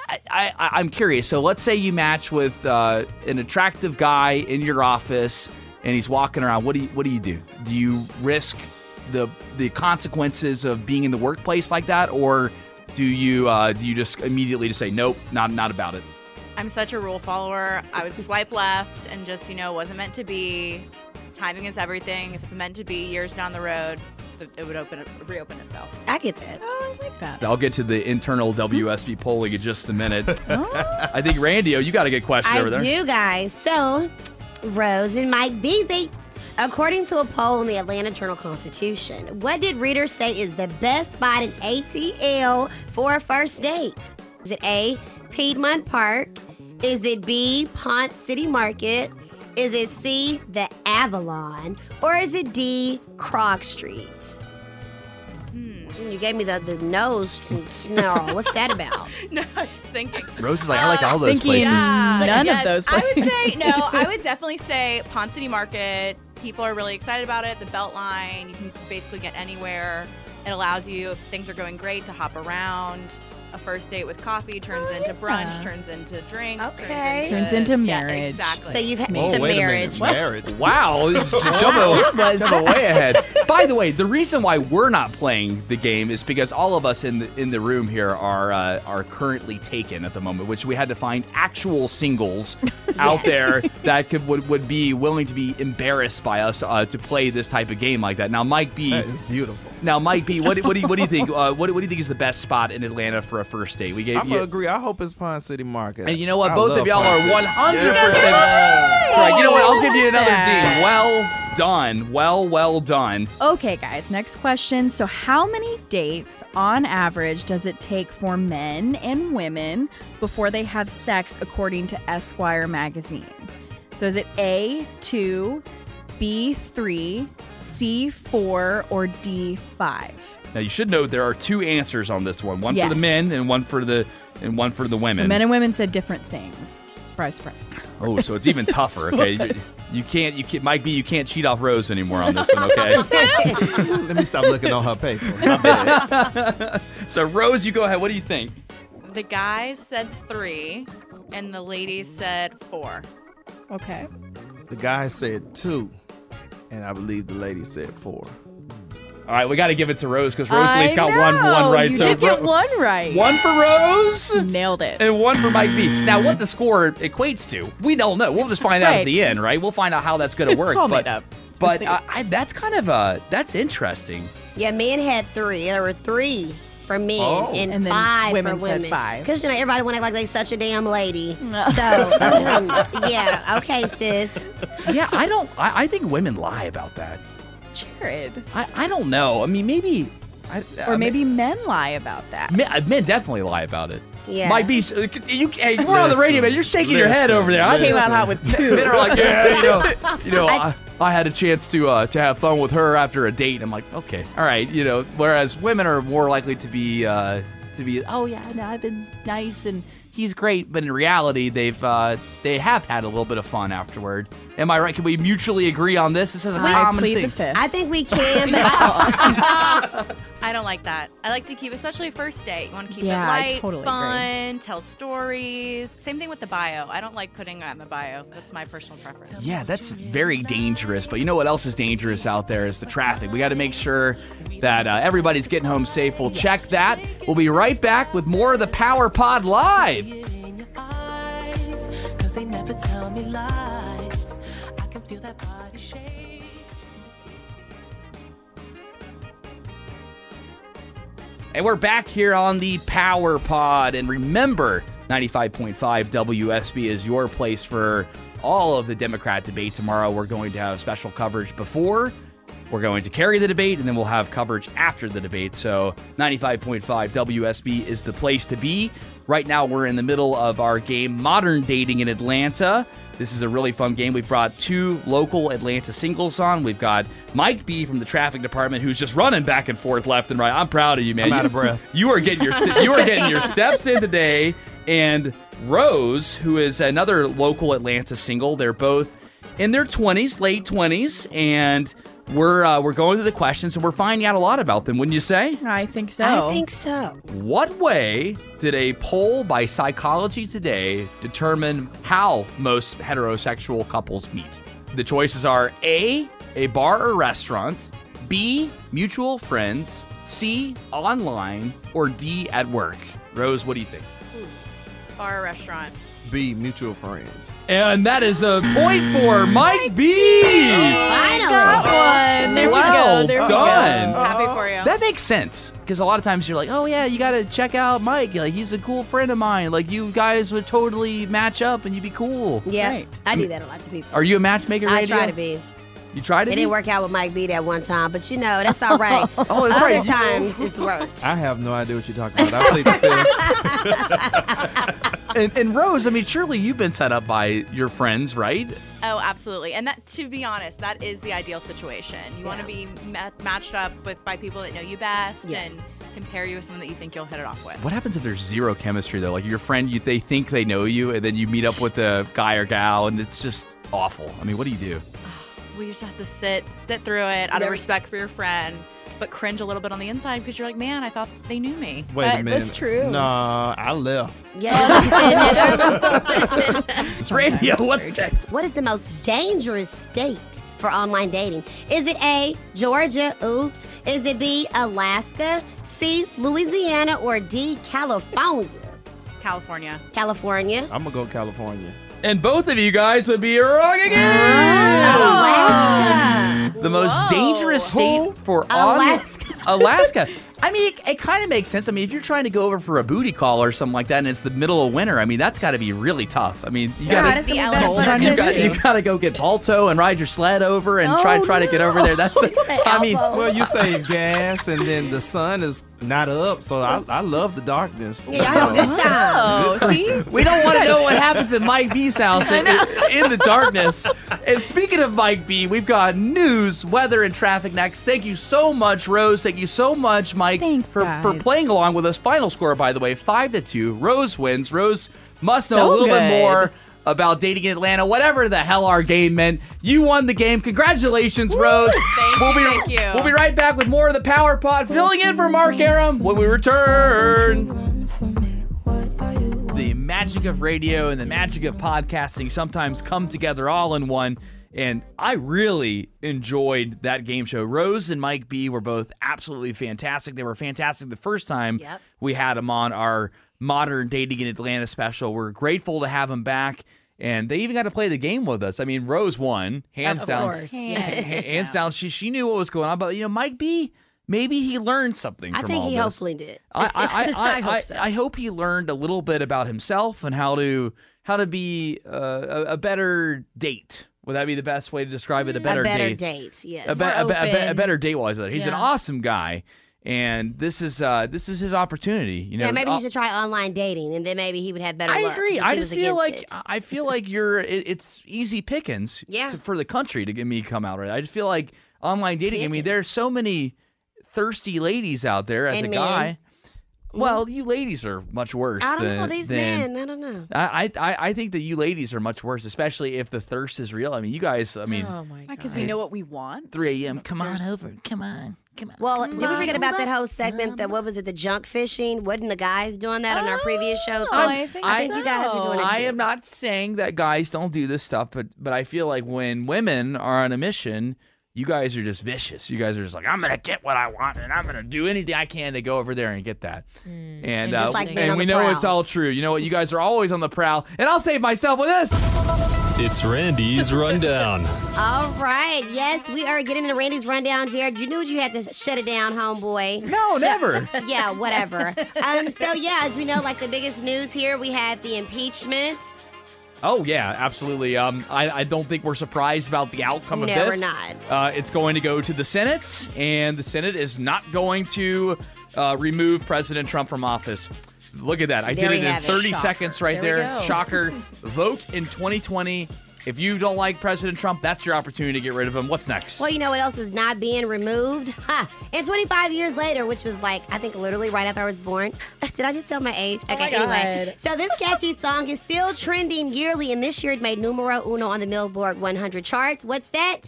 I, I I'm curious. So let's say you match with uh, an attractive guy in your office, and he's walking around. What do you what do you do? Do you risk the the consequences of being in the workplace like that, or do you uh, do you just immediately just say nope, not not about it? I'm such a rule follower. I would swipe left and just, you know, wasn't meant to be. Timing is everything. If it's meant to be years down the road, it would open reopen itself. I get that. Oh, I like that. I'll get to the internal WSB polling in just a minute. [laughs] I think Randi, oh, you got a good question I over there. I do, guys. So, Rose and Mike Beasley. According to a poll in the Atlanta Journal Constitution, what did readers say is the best spot in ATL for a first date? Is it A, Piedmont Park? Is it B, Ponce City Market? Is it C, the Avalon? Or is it D, Krog Street? You gave me the, the nose snarl. What's that about? [laughs] no, I was just thinking. Rose is like, I like all those thinking- places. Yeah. None of Yes, those I would say no. I would [laughs] definitely say Ponce City Market. People are really excited about it. The Beltline. You can basically get anywhere. It allows you, if things are going great, to hop around. A first date with coffee turns into brunch, yeah. turns into drinks, Okay. Turns into yeah, marriage. exactly. So you've had Oh, to wait marriage. a. Marriage. Wow, [laughs] jumping, was [laughs] way ahead. By the way, the reason why we're not playing the game is because all of us in the in the room here are uh, are currently taken at the moment, which we had to find actual singles [laughs] out there that could would, would be willing to be embarrassed by us uh, to play this type of game like that. Now, Mike B. That is beautiful. Now, Mike B. What, what do you what do you think? Uh, what, what do you think is the best spot in Atlanta for a first date? We gave I'm you. gonna agree. I hope it's Ponce City Market. And you know what? I Both of y'all Pond are City. 100% Yeah. correct. You know what? I'll give you another Yeah. D. Well done. Well, well done. Okay, guys, next question. So, how many dates on average does it take for men and women before they have sex, according to Esquire magazine? So, is it A, 2, B, 3, C, 4, or D, 5? Now you should know there are two answers on this one. One for the men and one for the and one for the women. So, men and women said different things. Surprise, surprise. oh, so it's even [laughs] tougher. Okay, you, you can't. You can't. Mike B. You can't cheat off Rose anymore on this one. [laughs] Okay. [laughs] Let me stop looking on her paper. So Rose, you go ahead. What do you think? the guys said three, and the ladies said four. Okay. the guy said two, and I believe the lady said four. All right, we got to give it to Rose because Rosalie's I got one know, one right. You so did get one right. One for Rose. Nailed it. and one for Mike B. Now, what the score equates to, we don't know. We'll just find out at the end, right? We'll find out how that's going [laughs] to It's work. all but made up. but uh, I, that's kind of uh, that's interesting. Yeah, men had three. There were three for men Oh. and, And then five women for women. five. Because you know everybody want to act like they such a damn lady. [laughs] so um, [laughs] yeah, okay, sis. yeah, I don't. I, I think women lie about that. Jared. I, I don't know. I mean, maybe. I, Or I maybe men lie about that. men, men definitely lie about it. Yeah. Mike B. You, hey, we're on the radio, man. You're shaking your head over there. I Came came out out. hot with two. [laughs] Men are like, yeah, you know, you know. [laughs] I, I had a chance to uh, to have fun with her after a date. I'm like, okay, all right, you know. Whereas women are more likely to be uh, to be, oh yeah, no, I've been nice and he's great, but in reality, they've uh, they have had a little bit of fun afterward. Am I right? Can we mutually agree on this? This is a I common plead thing. the fifth. I think we can. But I, I don't like that. I like to keep, especially first date. You want to keep Yeah, it light, totally agree. fun, tell stories. Same thing with the bio. I don't like putting on the bio. That's my personal preference. Yeah, that's very dangerous. But you know what else is dangerous out there is the traffic. We got to make sure that uh, everybody's getting home safe. We'll check that. We'll be right back with more of the Power Pod Live. Cause they never tell me lies. Feel that body shake. And we're back here on the Power Pod. And remember, 95.5 WSB is your place for all of the Democrat debate tomorrow. We're going to have special coverage before. We're going to carry the debate, and then we'll have coverage after the debate. So, 95.5 WSB is the place to be. Right now, we're in the middle of our game, Modern Dating in Atlanta. This is a really fun game. We've brought two local Atlanta singles on. We've got Mike B from the traffic department, who's just running back and forth left and right. I'm proud of you, man. I'm You- out of breath. [laughs] You are getting your you are getting your steps in today. And Rose, who is another local Atlanta single, they're both in their 20s, late 20s, and we're uh, we're going through the questions and we're finding out a lot about them. Wouldn't you say? I think so. I think so. What way did a poll by Psychology Today determine how most heterosexual couples meet? The choices are A, a bar or restaurant, B, mutual friends, C, online, or D, at work. Rose, what do you think? Bar or restaurant. B, mutual friends. And that is a point for Mike B. Finally. Got one. There Well we go. There we done. go. Happy for you. That makes sense because a lot of times you're like, oh yeah, you got to check out Mike. Like he's a cool friend of mine. Like you guys would totally match up and you'd be cool. Yeah, Right. I do that a lot to people. Are you a matchmaker? I radio? try to be. You tried it? It didn't work out with Mike B that one time, but you know that's all right. [laughs] Oh, that's Other right. times it's worked. I have no idea what you're talking about. I plead the [laughs] fifth. And, and Rose, I mean, surely you've been set up by your friends, right? Oh, absolutely. And that, to be honest, that is the ideal situation. You want to be ma- matched up with by people that know you best Yeah. and compare you with someone that you think you'll hit it off with. What happens if there's zero chemistry though? Like your friend, you, they think they know you, and then you meet up with a guy or gal, and it's just awful. I mean, what do you do? [sighs] We just have to sit sit through it out There- of respect for your friend, but cringe a little bit on the inside because you're like, man, I thought they knew me. Wait a minute. That's true. Nah, I left. Yeah, that's what you said. It's radio. What's next? What is the most dangerous state for online dating? Is it A, Georgia? Oops. Is it B, Alaska? C, Louisiana? Or D, California? California. California. I'm gonna go California. And both of you guys would be wrong again. Oh. Alaska. The most dangerous state for on- Alaska. Alaska. I mean, it, it kind of makes sense. I mean, if you're trying to go over for a booty call or something like that, and it's the middle of winter, I mean, that's got to be really tough. I mean, you Yeah, got that's to gonna be better you got, you got to go get Balto and ride your sled over and try Oh, try to get over there. That's [laughs] I mean, well, you save gas, and then the sun is not up, so I, I love the darkness. Yeah, y'all have a good time. Oh, see? We don't want to know what happens at Mike B's [laughs] house in, in the darkness. And speaking of Mike B, we've got news, weather, and traffic next. Thank you so much, Rose. Thank you so much, Mike, Thanks, for, for playing along with us. Final score, by the way, five to two. Rose wins. Rose must know So a little bit more about dating in Atlanta, whatever the hell our game meant. You won the game. Congratulations, Rose. Thank we'll you, be thank you. we'll be right back with more of the Power Pod, filling in for Mark Arum when we return. The magic of radio and the magic of podcasting sometimes come together all in one. And I really enjoyed that game show. Rose and Mike B were both absolutely fantastic. They were fantastic the first time Yep. we had them on our Modern Dating in Atlanta special. We're grateful to have him back. And they even got to play the game with us. I mean, Rose won, hands Of down. course, yes. [laughs] Hands down. She she knew what was going on. But you know, Mike B, maybe he learned something I from think all he this. hopefully did. I I, I, [laughs] I, I hope so. I hope he learned a little bit about himself and how to how to be uh, a, a better date. Would that be the best way to describe it? A better, a better date. date, yes. A, be- a, be- a, be- a better date was that. He's an awesome guy, and this is uh, this is his opportunity. You know, yeah, maybe uh, he should try online dating, and then maybe he would have better I agree. I just feel like it. I feel like you're. It, it's easy pickings. [laughs] Yeah. to- for the country to get me come out right. I just feel like online dating. I mean, there's so many thirsty ladies out there as And a men. guy. Well, you ladies are much worse. I don't than, know these than- men. I don't know. I, I I think that you ladies are much worse, especially if the thirst is real. I mean, you guys. I mean, Oh my god. Because we know what we want. 3 a.m. Come on over. Come on. Come on. Well, did we forget about that whole segment? That what was it? The junk fishing? Wasn't the guys doing that on our previous show? Oh, I think I think you guys are doing it I too. am not saying that guys don't do this stuff, but but I feel like when women are on a mission, you guys are just vicious. You guys are just like, I'm gonna get what I want, and I'm gonna do anything I can to go over there and get that. and and uh, just like and we know prowl. it's all true. You know what? You guys are always on the prowl, and I'll save myself with this. It's Randi's Rundown. [laughs] All right. Yes, we are getting into Randi's rundown, Jared. You knew you had to shut it down, homeboy. No, never. [laughs] yeah, whatever. um, so yeah, as we know, like the biggest news here, we had the impeachment. Oh yeah, absolutely. Um, I, I don't think we're surprised about the outcome of this. No, we're not. Uh, it's going to go to the Senate, and the Senate is not going to uh, remove President Trump from office. Look at that! I There did it in have it. 30 seconds right There there. Shocker! [laughs] Vote in 2020. If you don't like President Trump, that's your opportunity to get rid of him. What's next? Well, you know what else is not being removed? Ha! And 25 years later, which was like, I think literally right after I was born. [laughs] Did I just tell my age? Oh okay, my anyway. God. So this [laughs] catchy song is still trending yearly, and this year it made numero uno on the Billboard 100 charts. What's that?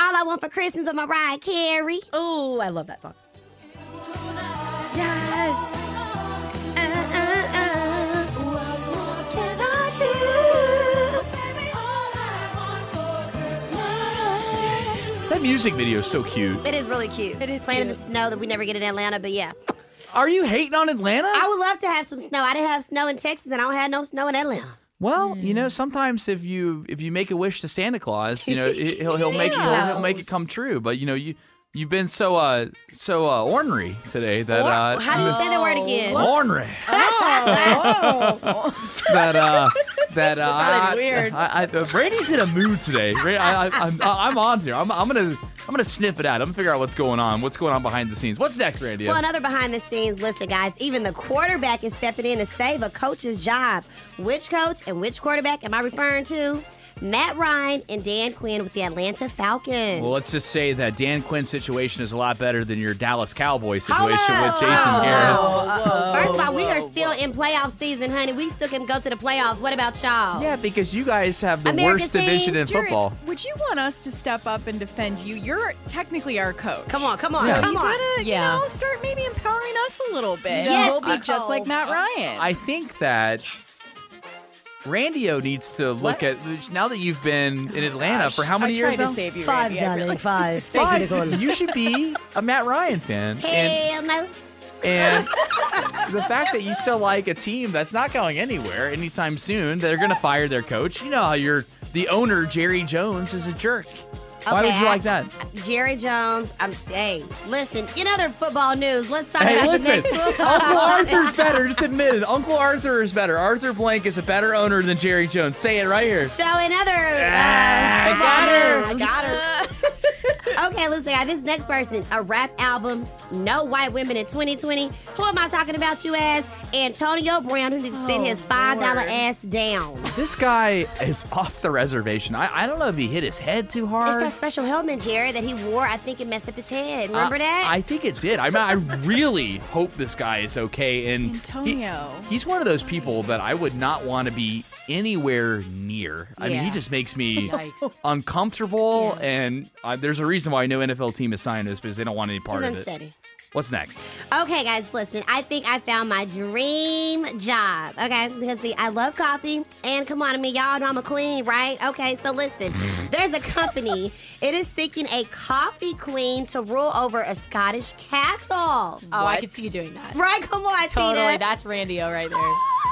All I Want for Christmas by Mariah Carey. Oh, I love that song. Yes. That music video is so cute. It is really cute. It is playing in the snow that we never get in Atlanta, but yeah. Are you hating on Atlanta? I would love to have some snow. I didn't have snow in Texas, and I don't have no snow in Atlanta. Well, you know, sometimes if you if you make a wish to Santa Claus, you know, he'll he'll make he'll, he'll make it come true. But you know, you you've been so uh so uh ornery today that uh How do you say that word again? ornery Oh, [laughs] that uh that uh Sounded I- weird. I, I, uh, Brady's in a mood today. Ra- I, I, I'm I'm on here. I'm I'm gonna I'm gonna sniff it out. I'm gonna figure out what's going on. What's going on behind the scenes? What's next, Randi? Well, another behind the scenes listen, guys. Even the quarterback is stepping in to save a coach's job. Which coach and which quarterback am I referring to? Matt Ryan and Dan Quinn with the Atlanta Falcons. Well, let's just say that Dan Quinn's situation is a lot better than your Dallas Cowboys situation Hello. with Jason Oh, Garrett. no. First of all, we are still in playoff season, honey. We still can go to the playoffs. What about y'all? Yeah, because you guys have the American worst division team. in Jared, football. Would you want us to step up and defend you? You're technically our coach. Come on, come on, Yeah. come you on. gotta, Yeah. you know, start maybe empowering us a little bit. Yes, we'll be just like Matt Ryan. I think that Randio needs to look at now that you've been oh in Atlanta for how many I years tried now? save you, Five, Randi. Darling, really- five. [laughs] Five. You should be a Matt Ryan fan. And Hell no. And [laughs] the fact that you still like a team that's not going anywhere anytime soon, they're going to fire their coach. You know how you're the owner, Jerry Jones, is a jerk. Why would you I- like that? Jerry Jones. I'm. Hey, listen. In other football news, let's talk Hey, about listen. the next Uncle [laughs] Arthur's better. Just admit it. Uncle Arthur is better. Arthur Blank is a better owner than Jerry Jones. Say it right here. So in other uh, I got her. I got her. Okay, listen, guys. This next person, a rap album, No White Women in 2020. Who am I talking about you as? Antonio Brown, who needs to sit Oh, his five dollar Lord. ass down. This guy is off the reservation. I, I don't know if he hit his head too hard. It's that special helmet, Jared, that he wore. I think it messed up his head. Remember Uh, that? I think it did. I mean, I really hope this guy is okay. And he- Antonio. he's one of those people that I would not want to be anywhere near. I mean, he just makes me Yikes. uncomfortable. And uh, there's a reason why no NFL team is signing this because they don't want any part of it. unsteady. What's next? Okay, guys, listen. I think I found my dream job. Okay, because see, I love coffee, and come on, I mean, y'all know I'm a queen, right? Okay, so listen. [laughs] There's a company. It is seeking a coffee queen to rule over a Scottish castle. Oh, I What? could see you doing that. Right? Come on, Totally. Tina. That's Randio right there. [laughs]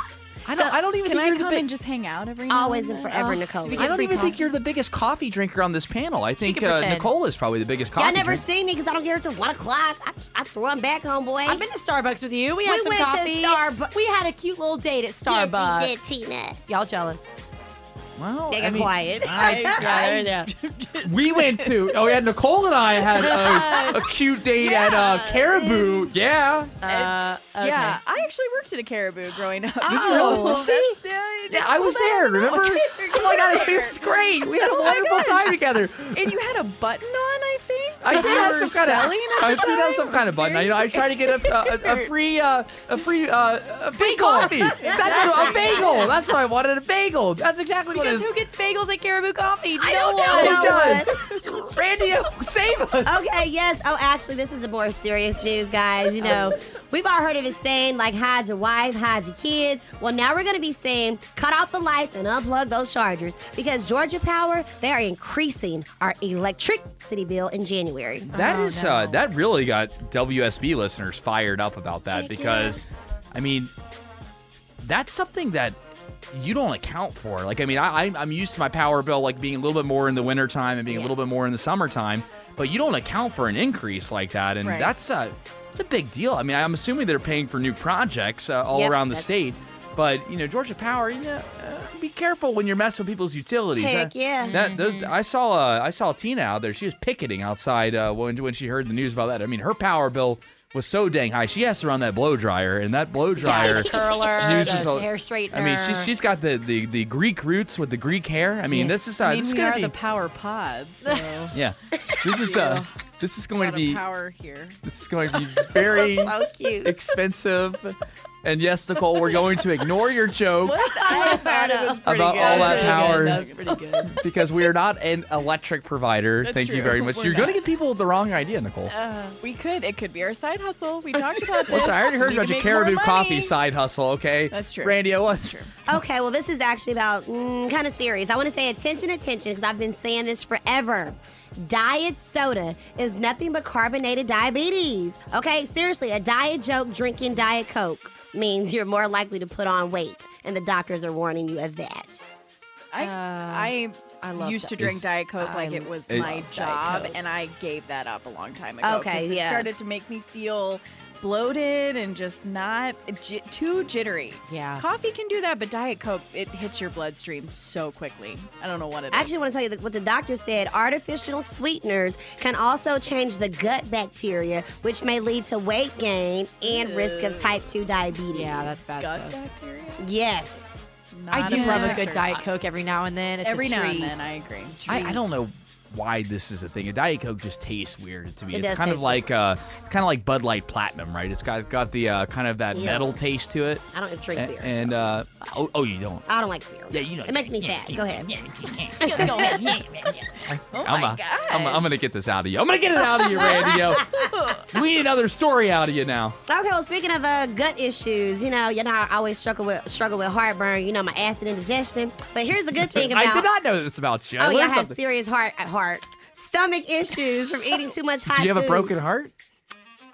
I don't. I don't even Can think I you're the come big. and just hang out every now Always and and forever, Oh. Nicole. I don't free even think you're the biggest coffee drinker on this panel. I think uh. Nicole is probably the biggest coffee Y'all never drinker. see me because I don't get here till one o'clock. I, I throw them back, homeboy. I've been to Starbucks with you. We had We some went to coffee. Starbu- We had a cute little date at Starbucks. Yes, we did, Tina. Y'all jealous? Well, They I got mean, quiet. yeah, [laughs] yeah. We went to. Oh yeah, Nicole and I had a, [laughs] a cute date at uh, Caribou. Yeah. Uh, okay. Yeah, I actually worked at a caribou growing up. This is really So see? Yeah, I was there. Remember? [laughs] Oh my god, it was great. We had a wonderful time together. And you had a button on, I think. I that did you have were some kind of. selling at I the did have some kind of button. You know, I try to get a, a, a free uh, a free uh, a free coffee. That's what, a bagel. That's what I wanted. A bagel. That's exactly what it Because is. who gets bagels at Caribou Coffee? I don't know. No Who does? [laughs] Randi, save us. Okay, yes. Oh, actually, this is a more serious news, guys. You know, we've all heard of it saying, like, hide your wife, hide your kids. Well, now we're going to be saying, cut off the lights and unplug those chargers because Georgia Power, they are increasing our electricity bill in January. That is no. uh, that really got WSB listeners fired up about that Heck because, I mean, that's something that you don't account for. Like, I mean, I, I'm- used to my power bill like being a little bit more in the wintertime and being a little bit more in the summertime, but you don't account for an increase like that, and Right. that's a it's a big deal. I mean, I'm assuming they're paying for new projects uh, all Yep, around the state. But you know, Georgia Power, you know, uh, be careful when you're messing with people's utilities. Heck yeah. That those, I saw uh, I saw Tina out there. She was picketing outside uh, when when she heard the news about that. I mean, her power bill was so dang high. She has to run that blow dryer, and that blow dryer curler, [laughs] uses a- hair straightener. I mean, she's she's got the, the, the Greek roots with the Greek hair. I mean, this is uh, I mean, this is we gonna are be the power pods. So. [laughs] yeah. This is uh this is going to be power here. this is going to be very [laughs] So cute. expensive. And yes, Nicole, we're going to ignore your joke I thought it was pretty about good. all that Pretty good. power That pretty good. because we are not an electric provider. That's Thank you very much. We're You're going to give people the wrong idea, Nicole. Uh, we could. It could be our side hustle. We talked about this. [laughs] Listen, I already heard We about your Caribou coffee side hustle, okay? That's true. Randi, what's true? Okay, well, this is actually about mm, kind of serious. I want to say attention, attention, because I've been saying this forever. Diet soda is nothing but carbonated diabetes. Okay, seriously, a diet joke drinking Diet Coke means you're more likely to put on weight, and the doctors are warning you of that. I, uh, I, I love used to that. drink Is- Diet Coke like I it was It- my Diet job, Coke. and I gave that up a long time ago. 'cause Okay, it yeah. started to make me feel bloated and just not j- too jittery. Yeah. Coffee can do that, but Diet Coke it hits your bloodstream so quickly. I don't know what it is. I actually want to tell you that what the doctor said artificial sweeteners can also change the gut bacteria, which may lead to weight gain and risk of type 2 diabetes. Yeah, that's bad gut stuff. bacteria. Yes. I Not do love a fan. good Diet Coke every now and then. It's Every a now and then, I agree. I, I don't know why this is a thing. A Diet Coke just tastes weird to me. It it's does kind of like uh, it's kind of like Bud Light Platinum, right? It's got got the uh, kind of that Yeah. metal taste to it. I don't drink beer. And uh, oh, oh, you don't. I don't like beer. Yeah, you know. It makes me fat. Go ahead. [laughs] Go ahead. [laughs] Oh I'm, my a, I'm, I'm gonna get this out of you. I'm gonna get it out of you, Randi. [laughs] we need another story out of you now. Okay, well, speaking of uh, gut issues, you know, you know, I always struggle with struggle with heartburn. You know, my acid indigestion. But here's the good thing about I did not know this about you. I oh yeah, I have something. serious heart heart stomach issues from eating too much [laughs] hot. Do you have a broken heart?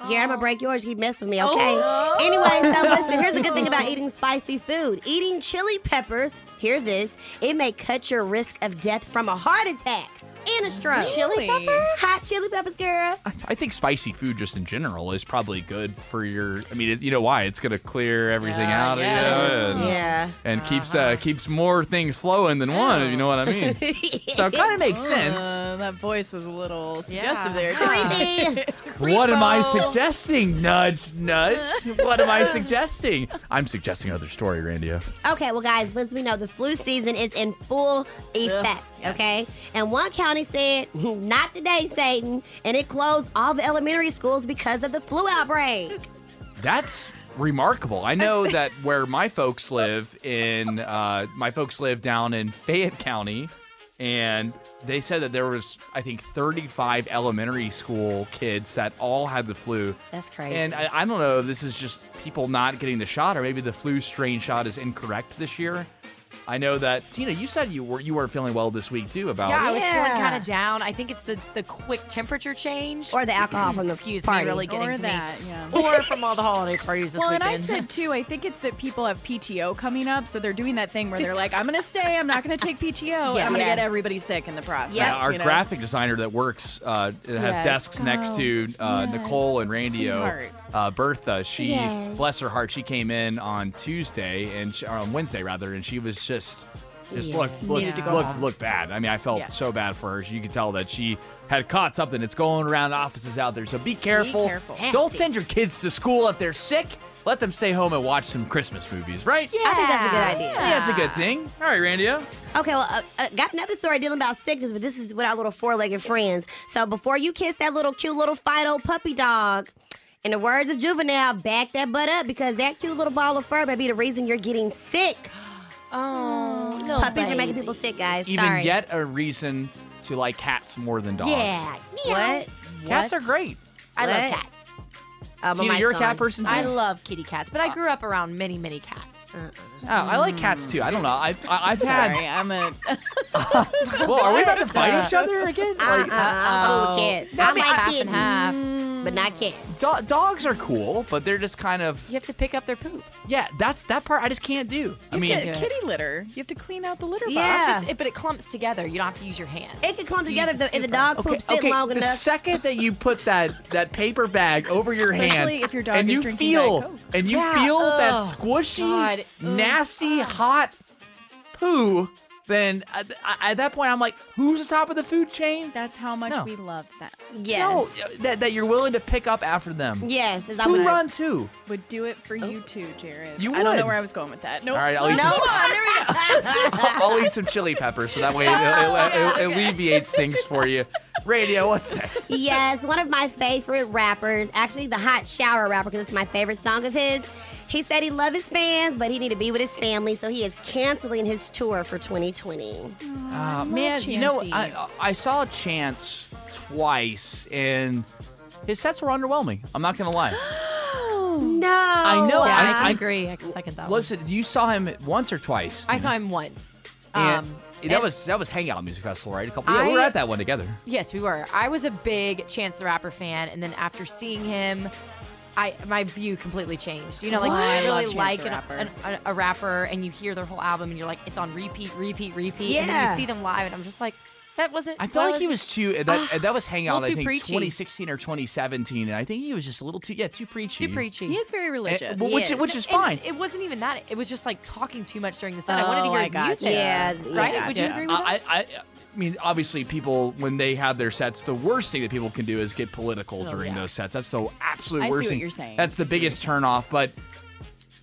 Jared, I'm gonna break yours. Keep messing with me, okay? Oh, anyway, so [laughs] listen. Here's a good thing about eating spicy food. Eating chili peppers. Hear this. It may cut your risk of death from a heart attack and a stroke. Chili Really? peppers? Hot chili peppers, girl. I, I think spicy food just in general is probably good for your. I mean, it, you know why? It's gonna clear everything Yeah, out. yes. You know, and, Yeah. and keeps uh, keeps more things flowing than one. If you know what I mean. [laughs] so it kind of makes sense. Uh, that voice was a little suggestive Yeah. there. Creepy. [laughs] What am I suggesting? Nudge, nudge. what am I [laughs] suggesting? I'm suggesting another story, Randi. Okay, well, guys, as we know, the flu season is in full effect, okay? And one county said, [laughs] not today, Satan, and it closed all the elementary schools because of the flu outbreak. That's remarkable. I know that [laughs] where my folks live in, uh, my folks live down in Fayette County, and they said that there was, I think, 35 elementary school kids that all had the flu. That's crazy. And I, I don't know if this is just people not getting the shot, or maybe the flu strain shot is incorrect this year. I know that Tina, you said you were you weren't feeling well this week too. About Yeah, I was feeling Yeah. kind of down. I think it's the the quick temperature change Or the alcohol from the Excuse party. me, really getting Or to that, me. yeah. Or from all the holiday parties this Well, weekend. and I said too, I think it's that people have PTO coming up, so they're doing that thing where they're like, I'm going to stay, I'm not going to take PTO, Yeah. I'm going to Yeah. get everybody sick in the process. Yes. Yeah, our you know? graphic designer that works uh, it has Yes. desks next to uh, yes. Nicole and Randio. Sweetheart. Uh, Bertha, she Yes. bless her heart, she came in on Tuesday and she, or on Wednesday rather, and she was just just Yes. looked looked Needed to looked, looked bad. I mean, I felt Yeah. so bad for her. You could tell that she had caught something. It's going around offices out there, so be careful. careful. Don't send your kids to school if they're sick. Let them stay home and watch some Christmas movies, right? yeah. I think that's a good idea. Yeah, that's a good thing. All right, Randio. Okay, well, uh, uh, got another story dealing about sickness, but this is with our little four-legged friends. So before you kiss that little cute little Fido puppy dog, in the words of Juvenile, back that butt up because that cute little ball of fur may be the reason you're getting sick. Oh, no. Puppies are making baby. people sick, guys. Even Sorry. yet a reason to like cats more than dogs. Yeah. What? Cats are great. I love What? cats. Uh, my Tina, mic's you're a cat on. person too? I love kitty cats, but I grew up around many, many cats. Oh, I like cats too. I don't know. I, I, I've had. Sorry, I'm a. [laughs] Well, are we about to [laughs] fight each other again? Uh-uh, Like, I'm cool with cats. I That's like half and kittens, half. But not cats. do- dogs are cool, but they're just kind of. You have to pick up their poop. Yeah, that's that part I just can't do. I You mean, get do kitty litter. You have to clean out the litter box. Yeah. It's just, it, but it clumps together. You don't have to use your hands. It can clump You together if the, if the scooper. dog okay, poop sit okay. long the enough. second that you put that that paper bag over your hand, if your dog and is you drinking feel Diet Coke. and you Yeah, feel that ugh, squishy, God, ugh. nasty, hot poo, then at, at that point I'm like, who's the top of the food chain? That's how much No. we love them. yes. No, uh, that, that you're willing to pick up after them. Yes, is I'm Who gonna- runs who? Would do it for oh. you too, Jared. You would. I don't know where I was going with that. Nope. All right, I'll eat No, some. on, there we go. [laughs] I'll, I'll eat some chili peppers so that way it, it- it- it alleviates things for you. Radio, what's next? yes, one of my favorite rappers, actually the hot shower rapper, because it's my favorite song of his. He said he loved his fans, but he need to be with his family, so he is canceling his tour for 2020. Uh, man, you know, I, I saw Chance twice, and his sets were underwhelming. I'm not gonna lie. [gasps] No, I know. Yeah, I- I, I- agree. I can second that. one. Listen, you saw him once or twice. I saw him once. And Um, that and- was that was Hangout Music Festival, right? A couple. Yeah, we I- were at that one together. Yes, we were. I was a big Chance the Rapper fan, and then after seeing him, I my view completely changed. You know, like What? you I really Chance like the an, Rapper. an, a, a rapper, and you hear their whole album, and you're like, it's on repeat, repeat, repeat, Yeah. and then you see them live, and I'm just like, that wasn't. I feel what like he was too. That [gasps] that was Hangout. little I too think preachy. 2016 or 2017, and I think he was just a little too yeah too preachy. too preachy. He is very religious. well, which Yes. which is And fine. It wasn't even that. It was just like talking too much during the set. I wanted to Oh, hear I his gotcha. music. Yeah, right? yeah. Would you agree with that? I, I, I mean, obviously, people when they have their sets, the worst thing that people can do is get political oh, during yeah. those sets. That's the absolute I see worst what thing. you're saying. That's the I see what biggest [laughs] turnoff. But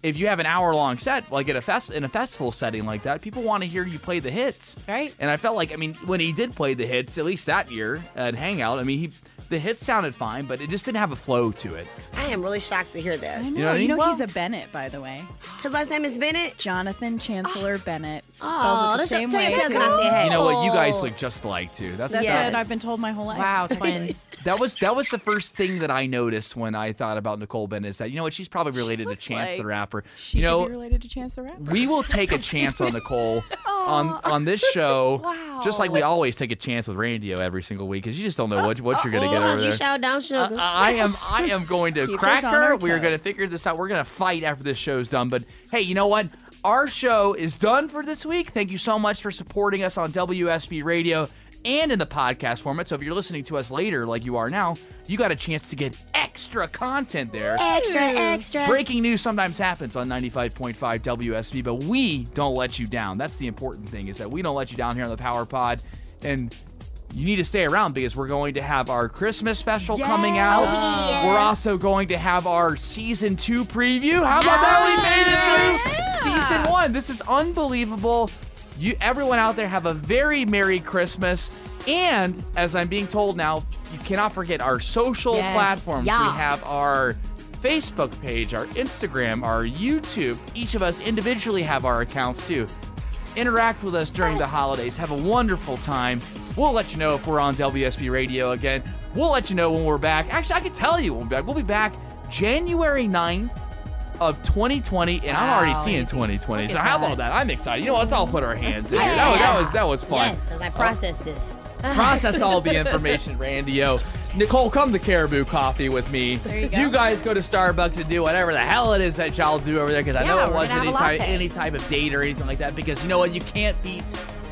if you have an hour long set, like at a fest in a festival setting like that, people want to hear you play the hits. Right. And I felt like, I mean, when he did play the hits, at least that year at Hangout, I mean, he the hit sounded fine, but it just didn't have a flow to it. I am really shocked to hear that. I know. You know what I you mean? know he's a Bennett, by the way. His last name is Bennett. Jonathan Chancellor ah. Bennett. Oh, Spells it the that's- same tell way. parents too. I say hey. You know what? You guys oh. look just alike too. That's That's that, what I've been told my whole life. Wow, [laughs] twins. that was that was the first thing that I noticed when I thought about Nicole Bennett. Is that you know what? She's probably related to Chance the like Rapper. She you know, could be related to Chance the Rapper. we will take a [laughs] chance on Nicole on on this [laughs] show, Wow. just like we always take a chance with Randio every single week because you just don't know what what you're gonna get over you shout down sugar. I am I am going to [laughs] Keeps crack her. We are going to figure this out. We're going to fight after this show's done. But hey, you know what? Our show is done for this week. Thank you so much for supporting us on WSB Radio and in the podcast format. So if you're listening to us later, like you are now, you got a chance to get extra content there. extra, extra. Breaking news sometimes happens on 95.5 WSB, but we don't let you down. That's the important thing is that we don't let you down here on the Power Pod. And you need to stay around because we're going to have our Christmas special coming out. Oh, yes. We're also going to have our season two preview. How about that? We made it through season one. This is unbelievable. You, everyone out there, have a very merry Christmas. And as I'm being told now, you cannot forget our social Yes. platforms. Yeah. We have our Facebook page, our Instagram, our YouTube. Each of us individually have our accounts too. Interact with us during the holidays. Have a wonderful time. We'll let you know if we're on WSB Radio again. We'll let you know when we're back. Actually, I can tell you when we'll be back. We'll be back January 9th of 2020, and I'm already seeing 2020. So how that. about that? I'm excited. You know, what? let's all put our hands in here. That, was, that was that was fun. Yes, as I process this. Process all the [laughs] information, Randi-O. Nicole, come to Caribou Coffee with me. There you go. you guys go to Starbucks and do whatever the hell it is that y'all do over there because I know it wasn't any type, any type of date or anything like that because you know what? You can't beat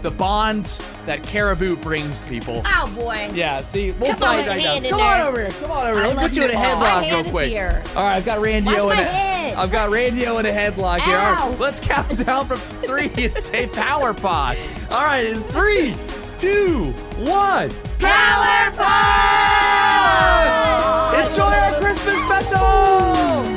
the bonds that Caribou brings to people. Oh boy. Yeah, see, we'll Come fight on, right hand now. in Come on over here. Come on over here. Let me love put you in a headlock real quick. here. All right, I've got Randi Watch O in a head. I've got Randi O in a headlock here. All Ow. right, let's count [laughs] down from three and say power pod. All right, in three, two, one. Power pod! Enjoy our Christmas special!